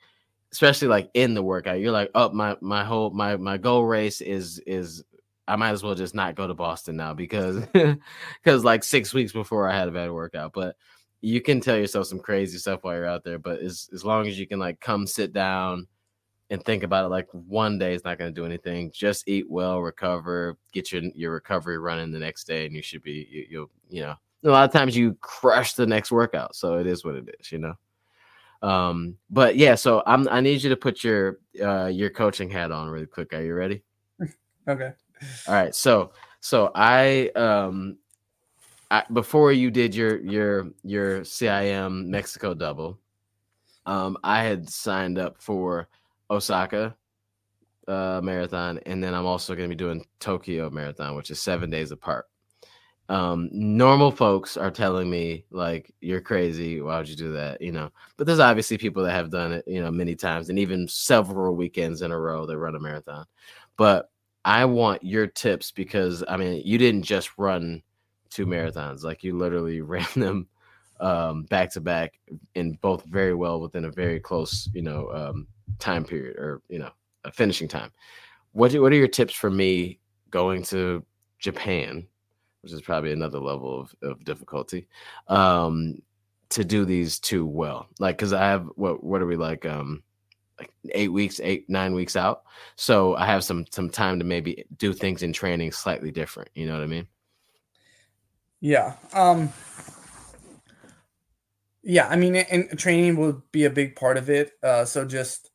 especially like in the workout, you're like, oh my my whole my my goal race is is I might as well just not go to Boston now because because like six weeks before I had a bad workout. But you can tell yourself some crazy stuff while you're out there. But as as long as you can like come sit down and think about it, like one day is not going to do anything. Just eat well, recover, get your your recovery running the next day, and you should be you, you'll you know a lot of times you crush the next workout. So it is what it is, you know. Um, but yeah, so I'm I need you to put your uh your coaching hat on really quick. Are you ready? Okay. All right. So so I um I, before you did your your your CIM Mexico double, um I had signed up for Osaka uh marathon and then I'm also going to be doing Tokyo marathon which is 7 days apart. Um normal folks are telling me like you're crazy, why would you do that, you know? But there's obviously people that have done it, you know, many times and even several weekends in a row they run a marathon. But I want your tips because I mean, you didn't just run two marathons, like you literally ran them um, back to back in both very well within a very close, you know, um, time period or you know, a finishing time. What do, what are your tips for me going to Japan, which is probably another level of, of difficulty, um, to do these two well? Like, because I have what what are we like? Um, like eight weeks, eight nine weeks out. So I have some some time to maybe do things in training slightly different. You know what I mean? Yeah. Um yeah, I mean and training will be a big part of it. Uh so just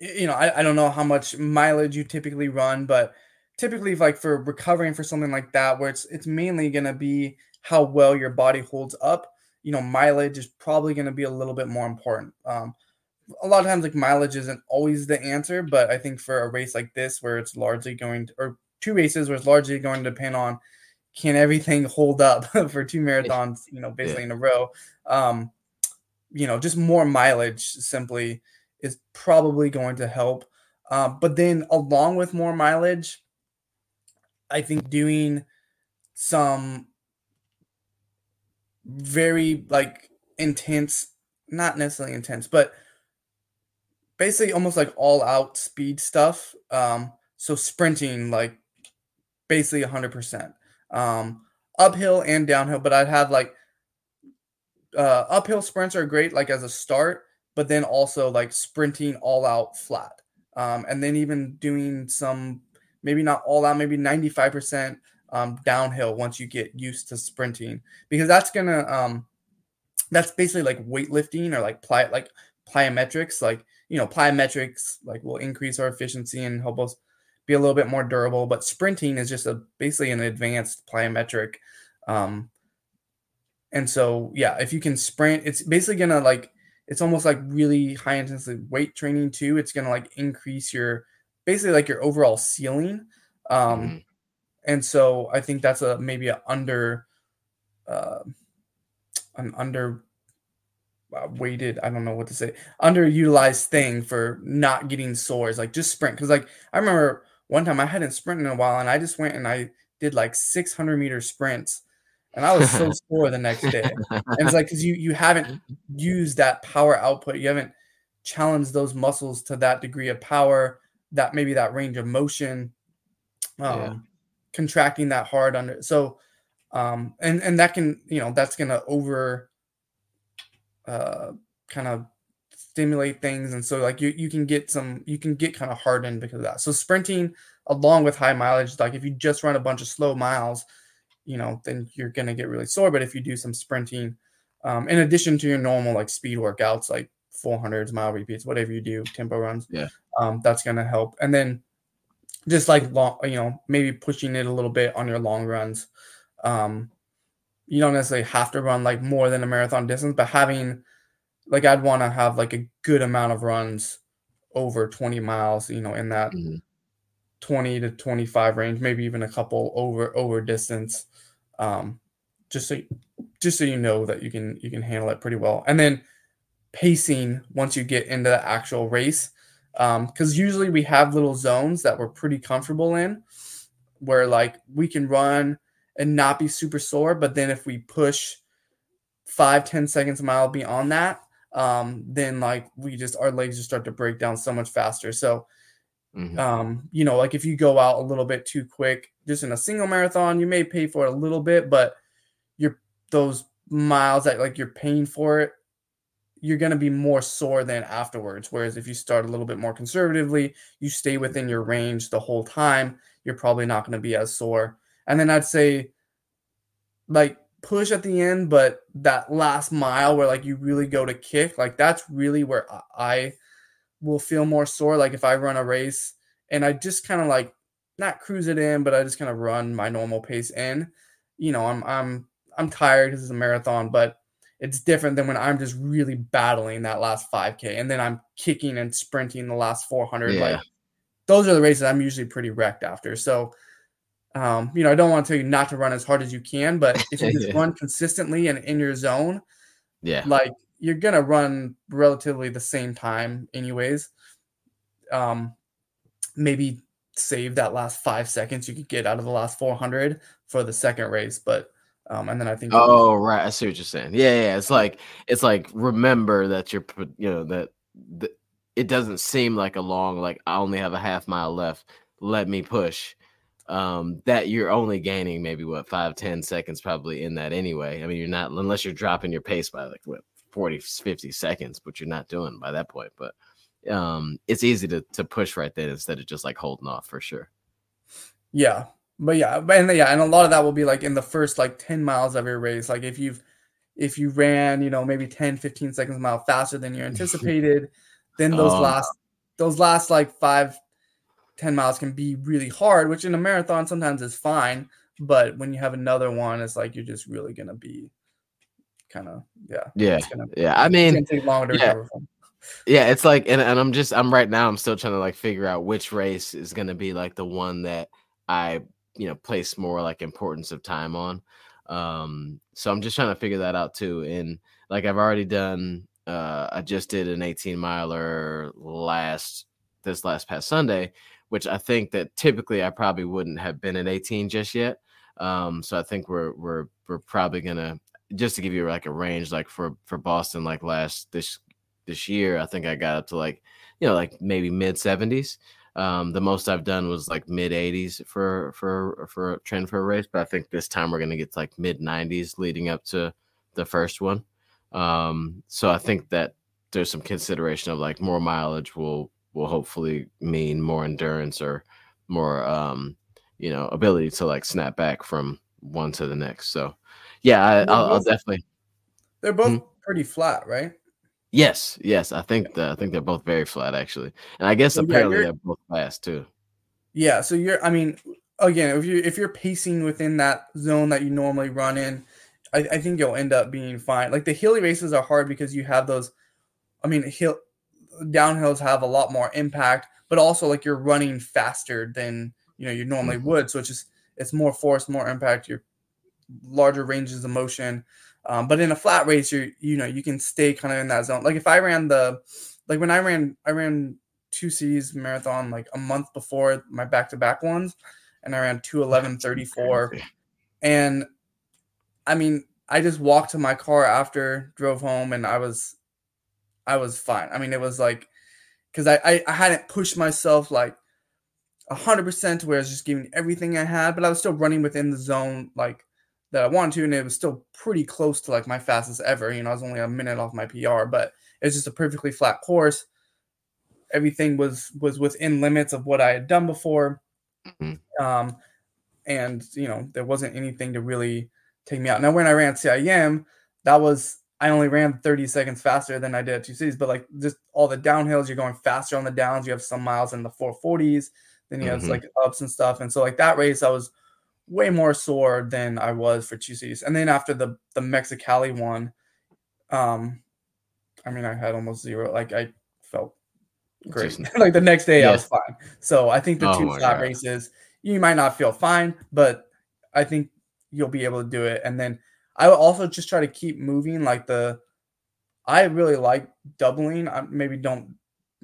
you know, I, I don't know how much mileage you typically run, but typically like for recovering for something like that where it's it's mainly gonna be how well your body holds up, you know, mileage is probably gonna be a little bit more important. Um a lot of times like mileage isn't always the answer, but I think for a race like this where it's largely going to, or two races where it's largely going to depend on can everything hold up for two marathons, you know, basically in a row. Um, you know, just more mileage simply is probably going to help. Um, but then along with more mileage, I think doing some very like intense, not necessarily intense, but basically almost like all out speed stuff. Um, so sprinting like basically 100%. Um, uphill and downhill, but I'd have like uh, uphill sprints are great like as a start, but then also like sprinting all out flat. Um, and then even doing some maybe not all out, maybe 95% um, downhill once you get used to sprinting because that's gonna um, that's basically like weightlifting or like ply like plyometrics like you know plyometrics like will increase our efficiency and help us be a little bit more durable. But sprinting is just a basically an advanced plyometric. Um, and so yeah, if you can sprint, it's basically gonna like it's almost like really high intensity weight training too. It's gonna like increase your basically like your overall ceiling. Um, mm-hmm. and so I think that's a maybe a under uh, an under weighted i don't know what to say underutilized thing for not getting sores like just sprint because like i remember one time i hadn't sprinted in a while and i just went and i did like 600 meter sprints and i was so sore the next day and it's like because you you haven't used that power output you haven't challenged those muscles to that degree of power that maybe that range of motion um yeah. contracting that hard under so um and and that can you know that's gonna over uh, kind of stimulate things. And so like you you can get some you can get kind of hardened because of that. So sprinting along with high mileage like if you just run a bunch of slow miles you know then you're going to get really sore. But if you do some sprinting um, in addition to your normal like speed workouts like 400s mile repeats whatever you do tempo runs yeah. um, that's going to help. And then just like long you know maybe pushing it a little bit on your long runs um, you don't necessarily have to run like more than a marathon distance, but having like I'd want to have like a good amount of runs over 20 miles, you know, in that mm-hmm. 20 to 25 range, maybe even a couple over over distance. Um, just so just so you know that you can you can handle it pretty well. And then pacing once you get into the actual race. Um, because usually we have little zones that we're pretty comfortable in where like we can run and not be super sore. But then if we push five, 10 seconds a mile beyond that, um, then like we just our legs just start to break down so much faster. So mm-hmm. um, you know, like if you go out a little bit too quick, just in a single marathon, you may pay for it a little bit, but you're those miles that like you're paying for it, you're gonna be more sore than afterwards. Whereas if you start a little bit more conservatively, you stay within your range the whole time, you're probably not gonna be as sore. And then I'd say like push at the end, but that last mile where like you really go to kick, like that's really where I will feel more sore. Like if I run a race and I just kind of like not cruise it in, but I just kind of run my normal pace in. You know, I'm I'm I'm tired because it's a marathon, but it's different than when I'm just really battling that last 5K and then I'm kicking and sprinting the last 400. Yeah. Like those are the races I'm usually pretty wrecked after. So um, you know, I don't want to tell you not to run as hard as you can, but if you just yeah. run consistently and in your zone, yeah, like you're gonna run relatively the same time, anyways. Um, maybe save that last five seconds you could get out of the last 400 for the second race, but um, and then I think. Oh right, I see what you're saying. Yeah, yeah. It's like it's like remember that you're you know that the, it doesn't seem like a long like I only have a half mile left. Let me push um, that you're only gaining maybe what five, 10 seconds probably in that anyway. I mean, you're not, unless you're dropping your pace by like what 40, 50 seconds, but you're not doing by that point. But um, it's easy to, to push right then instead of just like holding off for sure. Yeah. But yeah, and yeah, and a lot of that will be like in the first like 10 miles of your race. Like if you've, if you ran, you know, maybe 10, 15 seconds a mile faster than you anticipated, then those um, last, those last like five, 10 miles can be really hard, which in a marathon sometimes is fine. But when you have another one, it's like you're just really going to be kind of, yeah. Yeah. Gonna, yeah. I mean, take longer yeah. Yeah, it's like, and, and I'm just, I'm right now, I'm still trying to like figure out which race is going to be like the one that I, you know, place more like importance of time on. Um, so I'm just trying to figure that out too. And like I've already done, uh, I just did an 18 miler last, this last past Sunday, which I think that typically I probably wouldn't have been at 18 just yet. Um, so I think we're we're we're probably gonna just to give you like a range, like for for Boston, like last this this year, I think I got up to like you know like maybe mid 70s. Um, the most I've done was like mid 80s for for for a trend for a race, but I think this time we're gonna get to like mid 90s leading up to the first one. Um, so I think that there's some consideration of like more mileage will will hopefully mean more endurance or more um you know ability to like snap back from one to the next. So yeah I, will definitely they're both hmm? pretty flat right? Yes yes i think the, i think they're both very flat actually. And i guess apparently yeah, they're both fast too. Yeah, so you're I mean, again, if you if you're pacing within that zone that you normally run in, I, I think you'll end up being fine. Like the hilly races are hard because you have those I mean, hill downhills have a lot more impact, but also like you're running faster than you know you normally mm-hmm. would. So it's just it's more force, more impact, your larger ranges of motion. Um, but in a flat race, you you know you can stay kind of in that zone. Like if I ran the like when I ran I ran two cities marathon like a month before my back to back ones, and I ran two eleven thirty four, and I mean I just walked to my car after drove home and I was I was fine. I mean it was like because I, I I hadn't pushed myself like hundred percent where I was just giving everything I had, but I was still running within the zone like that I wanted to, and it was still pretty close to like my fastest ever. You know, I was only a minute off my PR, but it's just a perfectly flat course. Everything was was within limits of what I had done before, mm-hmm. um, and you know there wasn't anything to really take me out. Now when I ran CIM, that was I only ran 30 seconds faster than I did at two cities, but like just all the downhills, you're going faster on the downs. You have some miles in the 440s then you mm-hmm. like ups and stuff. And so like that race, I was way more sore than I was for two cities. And then after the the Mexicali one, um, I mean I had almost zero. Like I felt great. like the next day yeah. I was fine. So I think the oh two flat races, you might not feel fine, but I think you'll be able to do it. And then I will also just try to keep moving. Like the, I really like doubling. I maybe don't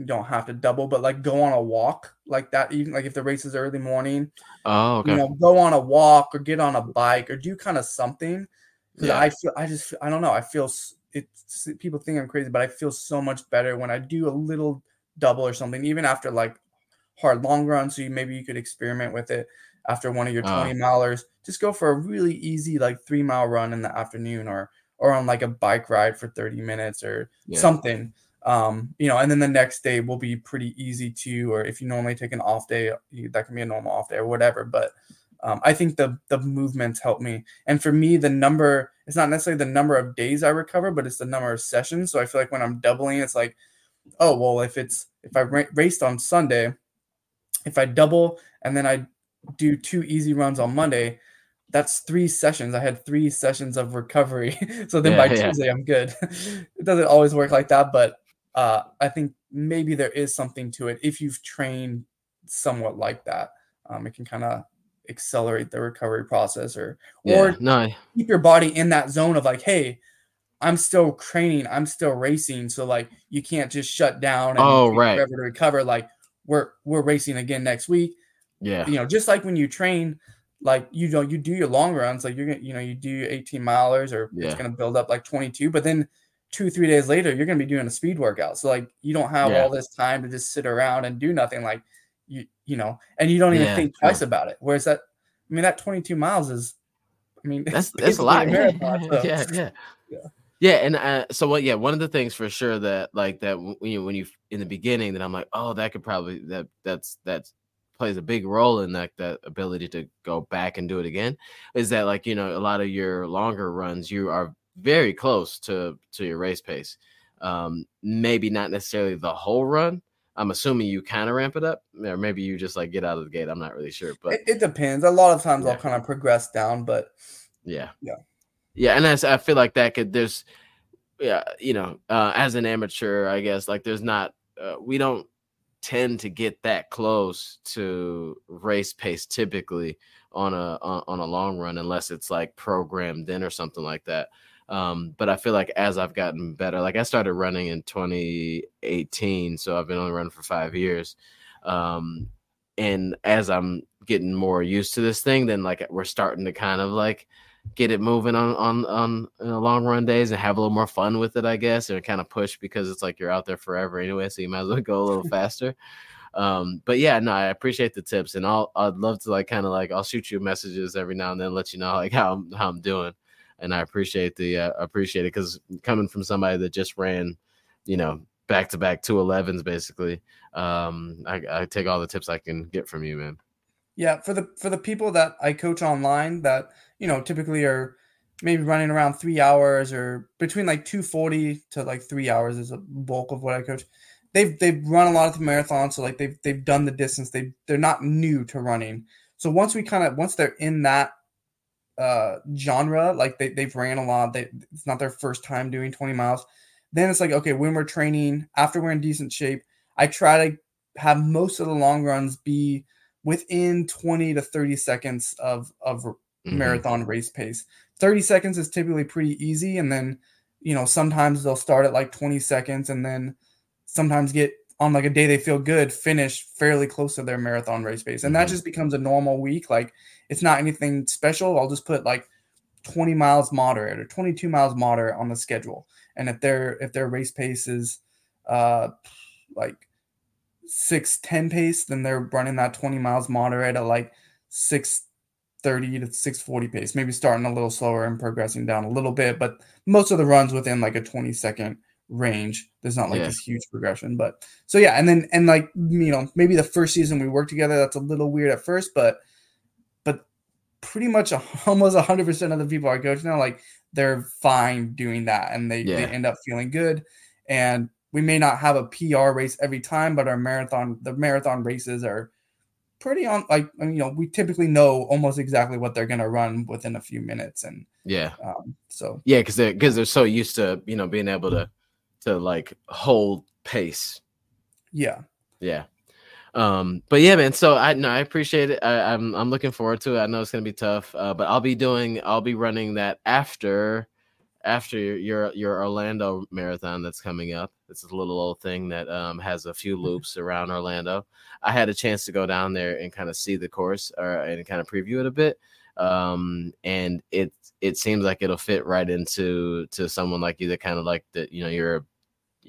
don't have to double, but like go on a walk like that. Even like if the race is early morning, oh, okay. you know, go on a walk or get on a bike or do kind of something. Because yeah. I feel, I just, I don't know, I feel it's people think I'm crazy, but I feel so much better when I do a little double or something, even after like hard long runs. So you, maybe you could experiment with it after one of your 20 uh, milers. Just go for a really easy like three mile run in the afternoon or or on like a bike ride for 30 minutes or yeah. something um, you know, and then the next day will be pretty easy too. or if you normally take an off day, that can be a normal off day or whatever. But um, I think the the movements help me, and for me, the number it's not necessarily the number of days I recover, but it's the number of sessions. So I feel like when I'm doubling, it's like, oh well, if it's if I raced on Sunday, if I double and then I do two easy runs on Monday, that's three sessions. I had three sessions of recovery. so then yeah, by yeah. Tuesday, I'm good. it doesn't always work like that, but uh, I think maybe there is something to it if you've trained somewhat like that. Um, it can kind of accelerate the recovery process or yeah, or no. keep your body in that zone of like, hey, I'm still training, I'm still racing, so like you can't just shut down and oh right forever to recover. Like we're we're racing again next week. Yeah, you know, just like when you train, like you know, you do your long runs, like you're gonna, you know, you do 18 milers or yeah. it's gonna build up like 22, but then two three days later you're going to be doing a speed workout so like you don't have yeah. all this time to just sit around and do nothing like you you know and you don't even yeah, think twice about it whereas that i mean that 22 miles is i mean that's that's a lot marathon, so. yeah yeah yeah yeah and uh, so what yeah one of the things for sure that like that when you when you in the beginning that i'm like oh that could probably that that's that's plays a big role in that that ability to go back and do it again is that like you know a lot of your longer runs you are very close to to your race pace. Um, maybe not necessarily the whole run. I'm assuming you kind of ramp it up, or maybe you just like get out of the gate. I'm not really sure, but it, it depends. A lot of times yeah. I'll kind of progress down, but yeah, yeah, yeah. And I, I feel like that could there's, yeah, you know, uh, as an amateur, I guess like there's not uh, we don't tend to get that close to race pace typically on a on, a long run unless it's like programmed in or something like that. Um, but I feel like as I've gotten better, like I started running in 2018, so I've been only running for five years. Um, and as I'm getting more used to this thing, then like we're starting to kind of like get it moving on on on long run days and have a little more fun with it, I guess, and kind of push because it's like you're out there forever anyway, so you might as well go a little faster. Um, but yeah, no, I appreciate the tips, and I'll I'd love to like kind of like I'll shoot you messages every now and then, let you know like how I'm how I'm doing and I appreciate the uh, appreciate it because coming from somebody that just ran, you know, back to back two elevens basically, um, I, I take all the tips I can get from you, man. Yeah, for the for the people that I coach online that you know typically are maybe running around three hours or between like 240 to like three hours is a bulk of what I coach. they've they've run a lot of the marathons, so like they've they've done the distance. They they're not new to running. So once we kind of once they're in that uh genre, like they they've ran a lot. They it's not their first time doing 20 miles. Then it's like okay, when we're training after we're in decent shape, I try to have most of the long runs be within 20 to 30 seconds of of mm-hmm. marathon race pace. 30 seconds is typically pretty easy and then you know sometimes they'll start at like 20 seconds and then sometimes get on like a day they feel good finish fairly close to their marathon race pace and mm-hmm. that just becomes a normal week like it's not anything special i'll just put like 20 miles moderate or 22 miles moderate on the schedule and if their if their race pace is uh like 610 pace then they're running that 20 miles moderate at like 630 to 640 pace maybe starting a little slower and progressing down a little bit but most of the runs within like a 20 second range. There's not like yeah. this huge progression, but so yeah, and then and like you know maybe the first season we worked together that's a little weird at first, but but pretty much a, almost hundred percent of the people I coach now like they're fine doing that and they, yeah. they end up feeling good and we may not have a PR race every time, but our marathon the marathon races are pretty on like you know we typically know almost exactly what they're gonna run within a few minutes and yeah um, so yeah because they're because they're so used to you know being able to to like hold pace. Yeah. Yeah. Um, but yeah, man. So I no, I appreciate it. I, am I'm, I'm looking forward to it. I know it's gonna be tough, uh, but I'll be doing I'll be running that after after your your Orlando marathon that's coming up. It's a little old thing that um, has a few mm-hmm. loops around Orlando. I had a chance to go down there and kind of see the course or and kind of preview it a bit. Um, and it it seems like it'll fit right into to someone like you that kind of like that you know you're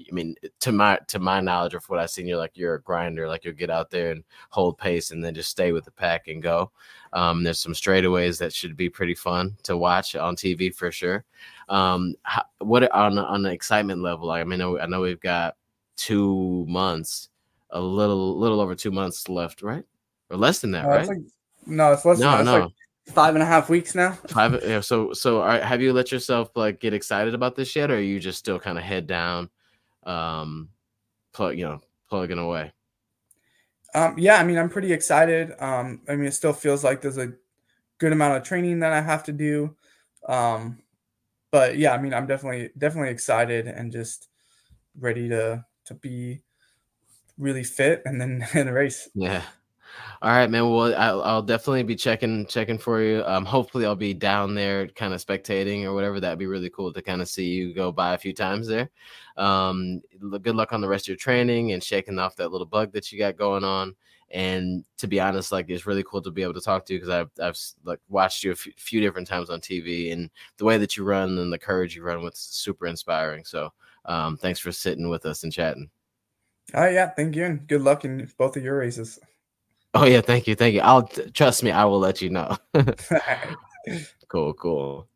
I mean, to my to my knowledge of what I've seen, you're like you're a grinder. Like you'll get out there and hold pace, and then just stay with the pack and go. Um, there's some straightaways that should be pretty fun to watch on TV for sure. Um, how, what on on the excitement level? I mean, I know, we've got two months, a little little over two months left, right? Or less than that, right? Like, no, it's less. No, than that. no. Like five and a half weeks now. Five. Yeah. So, so are, have you let yourself like get excited about this yet, or are you just still kind of head down? Um, plug, you know, plugging away? Um, yeah, I mean, I'm pretty excited. Um, I mean, it still feels like there's a good amount of training that I have to do. Um, but yeah, I mean, I'm definitely definitely excited and just ready to to be really fit and then in the race. Yeah. All right, man. Well, I'll, I'll, definitely be checking checking for you. Um, hopefully, I'll be down there, kind of spectating or whatever. That'd be really cool to kind of see you go by a few times there. Um, good luck on the rest of your training and shaking off that little bug that you got going on. And to be honest, like it's really cool to be able to talk to you because I've I've like watched you a f- few different times on TV, and the way that you run and the courage you run with is super inspiring. So, um, thanks for sitting with us and chatting. Oh yeah, thank you, and good luck in both of your races. Oh yeah, thank you, thank you. I'll trust me. I will let you know. cool, cool.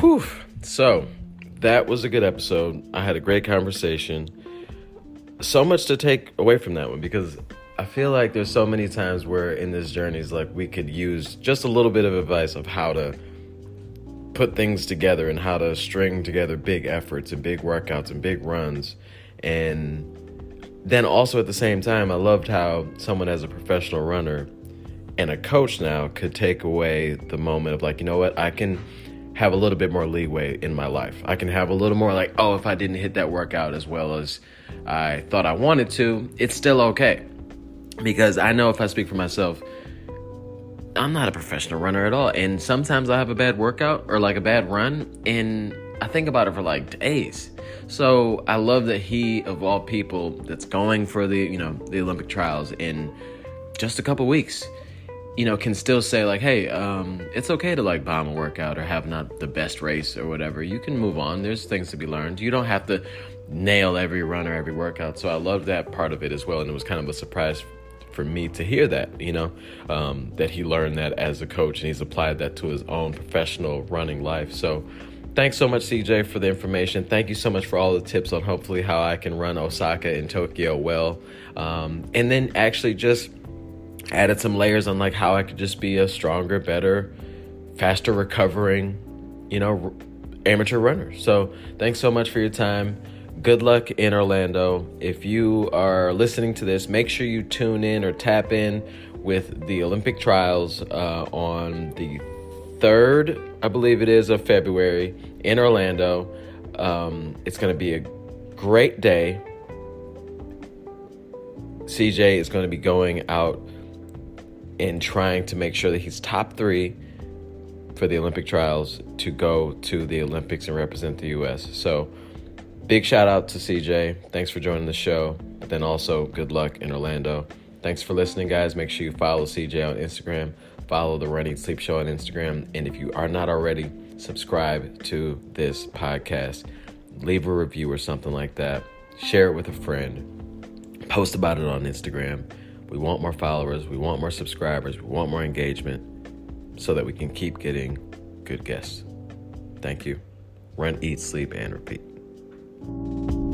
Whew. So that was a good episode. I had a great conversation. So much to take away from that one because I feel like there's so many times where in this journey is like we could use just a little bit of advice of how to put things together and how to string together big efforts and big workouts and big runs. And then also at the same time, I loved how someone as a professional runner and a coach now could take away the moment of like, you know what, I can have a little bit more leeway in my life. I can have a little more like, oh, if I didn't hit that workout as well as I thought I wanted to, it's still okay. Because I know if I speak for myself, I'm not a professional runner at all. And sometimes I have a bad workout or like a bad run, and I think about it for like days. So I love that he, of all people, that's going for the you know the Olympic trials in just a couple weeks, you know, can still say like, hey, um, it's okay to like bomb a workout or have not the best race or whatever. You can move on. There's things to be learned. You don't have to nail every run or every workout. So I love that part of it as well, and it was kind of a surprise for me to hear that, you know, um, that he learned that as a coach and he's applied that to his own professional running life. So, thanks so much, CJ, for the information. Thank you so much for all the tips on hopefully how I can run Osaka and Tokyo well. Um, and then actually just added some layers on like how I could just be a stronger, better, faster recovering you know, amateur runner. So thanks so much for your time. Good luck in Orlando. If you are listening to this, make sure you tune in or tap in with the Olympic trials uh, on the 3rd, I believe it is, of February in Orlando. Um, it's going to be a great day. CJ is going to be going out and trying to make sure that he's top three for the Olympic trials to go to the Olympics and represent the U.S. So, big shout out to CJ. Thanks for joining the show. Then also, good luck in Orlando. Thanks for listening, guys. Make sure you follow CJ on Instagram, follow the Running Sleep Show on Instagram, and if you are not already, subscribe to this podcast. Leave a review or something like that. Share it with a friend. Post about it on Instagram. We want more followers. We want more subscribers. We want more engagement so that we can keep getting good guests. Thank you. Run, eat, sleep, and repeat. Thank you.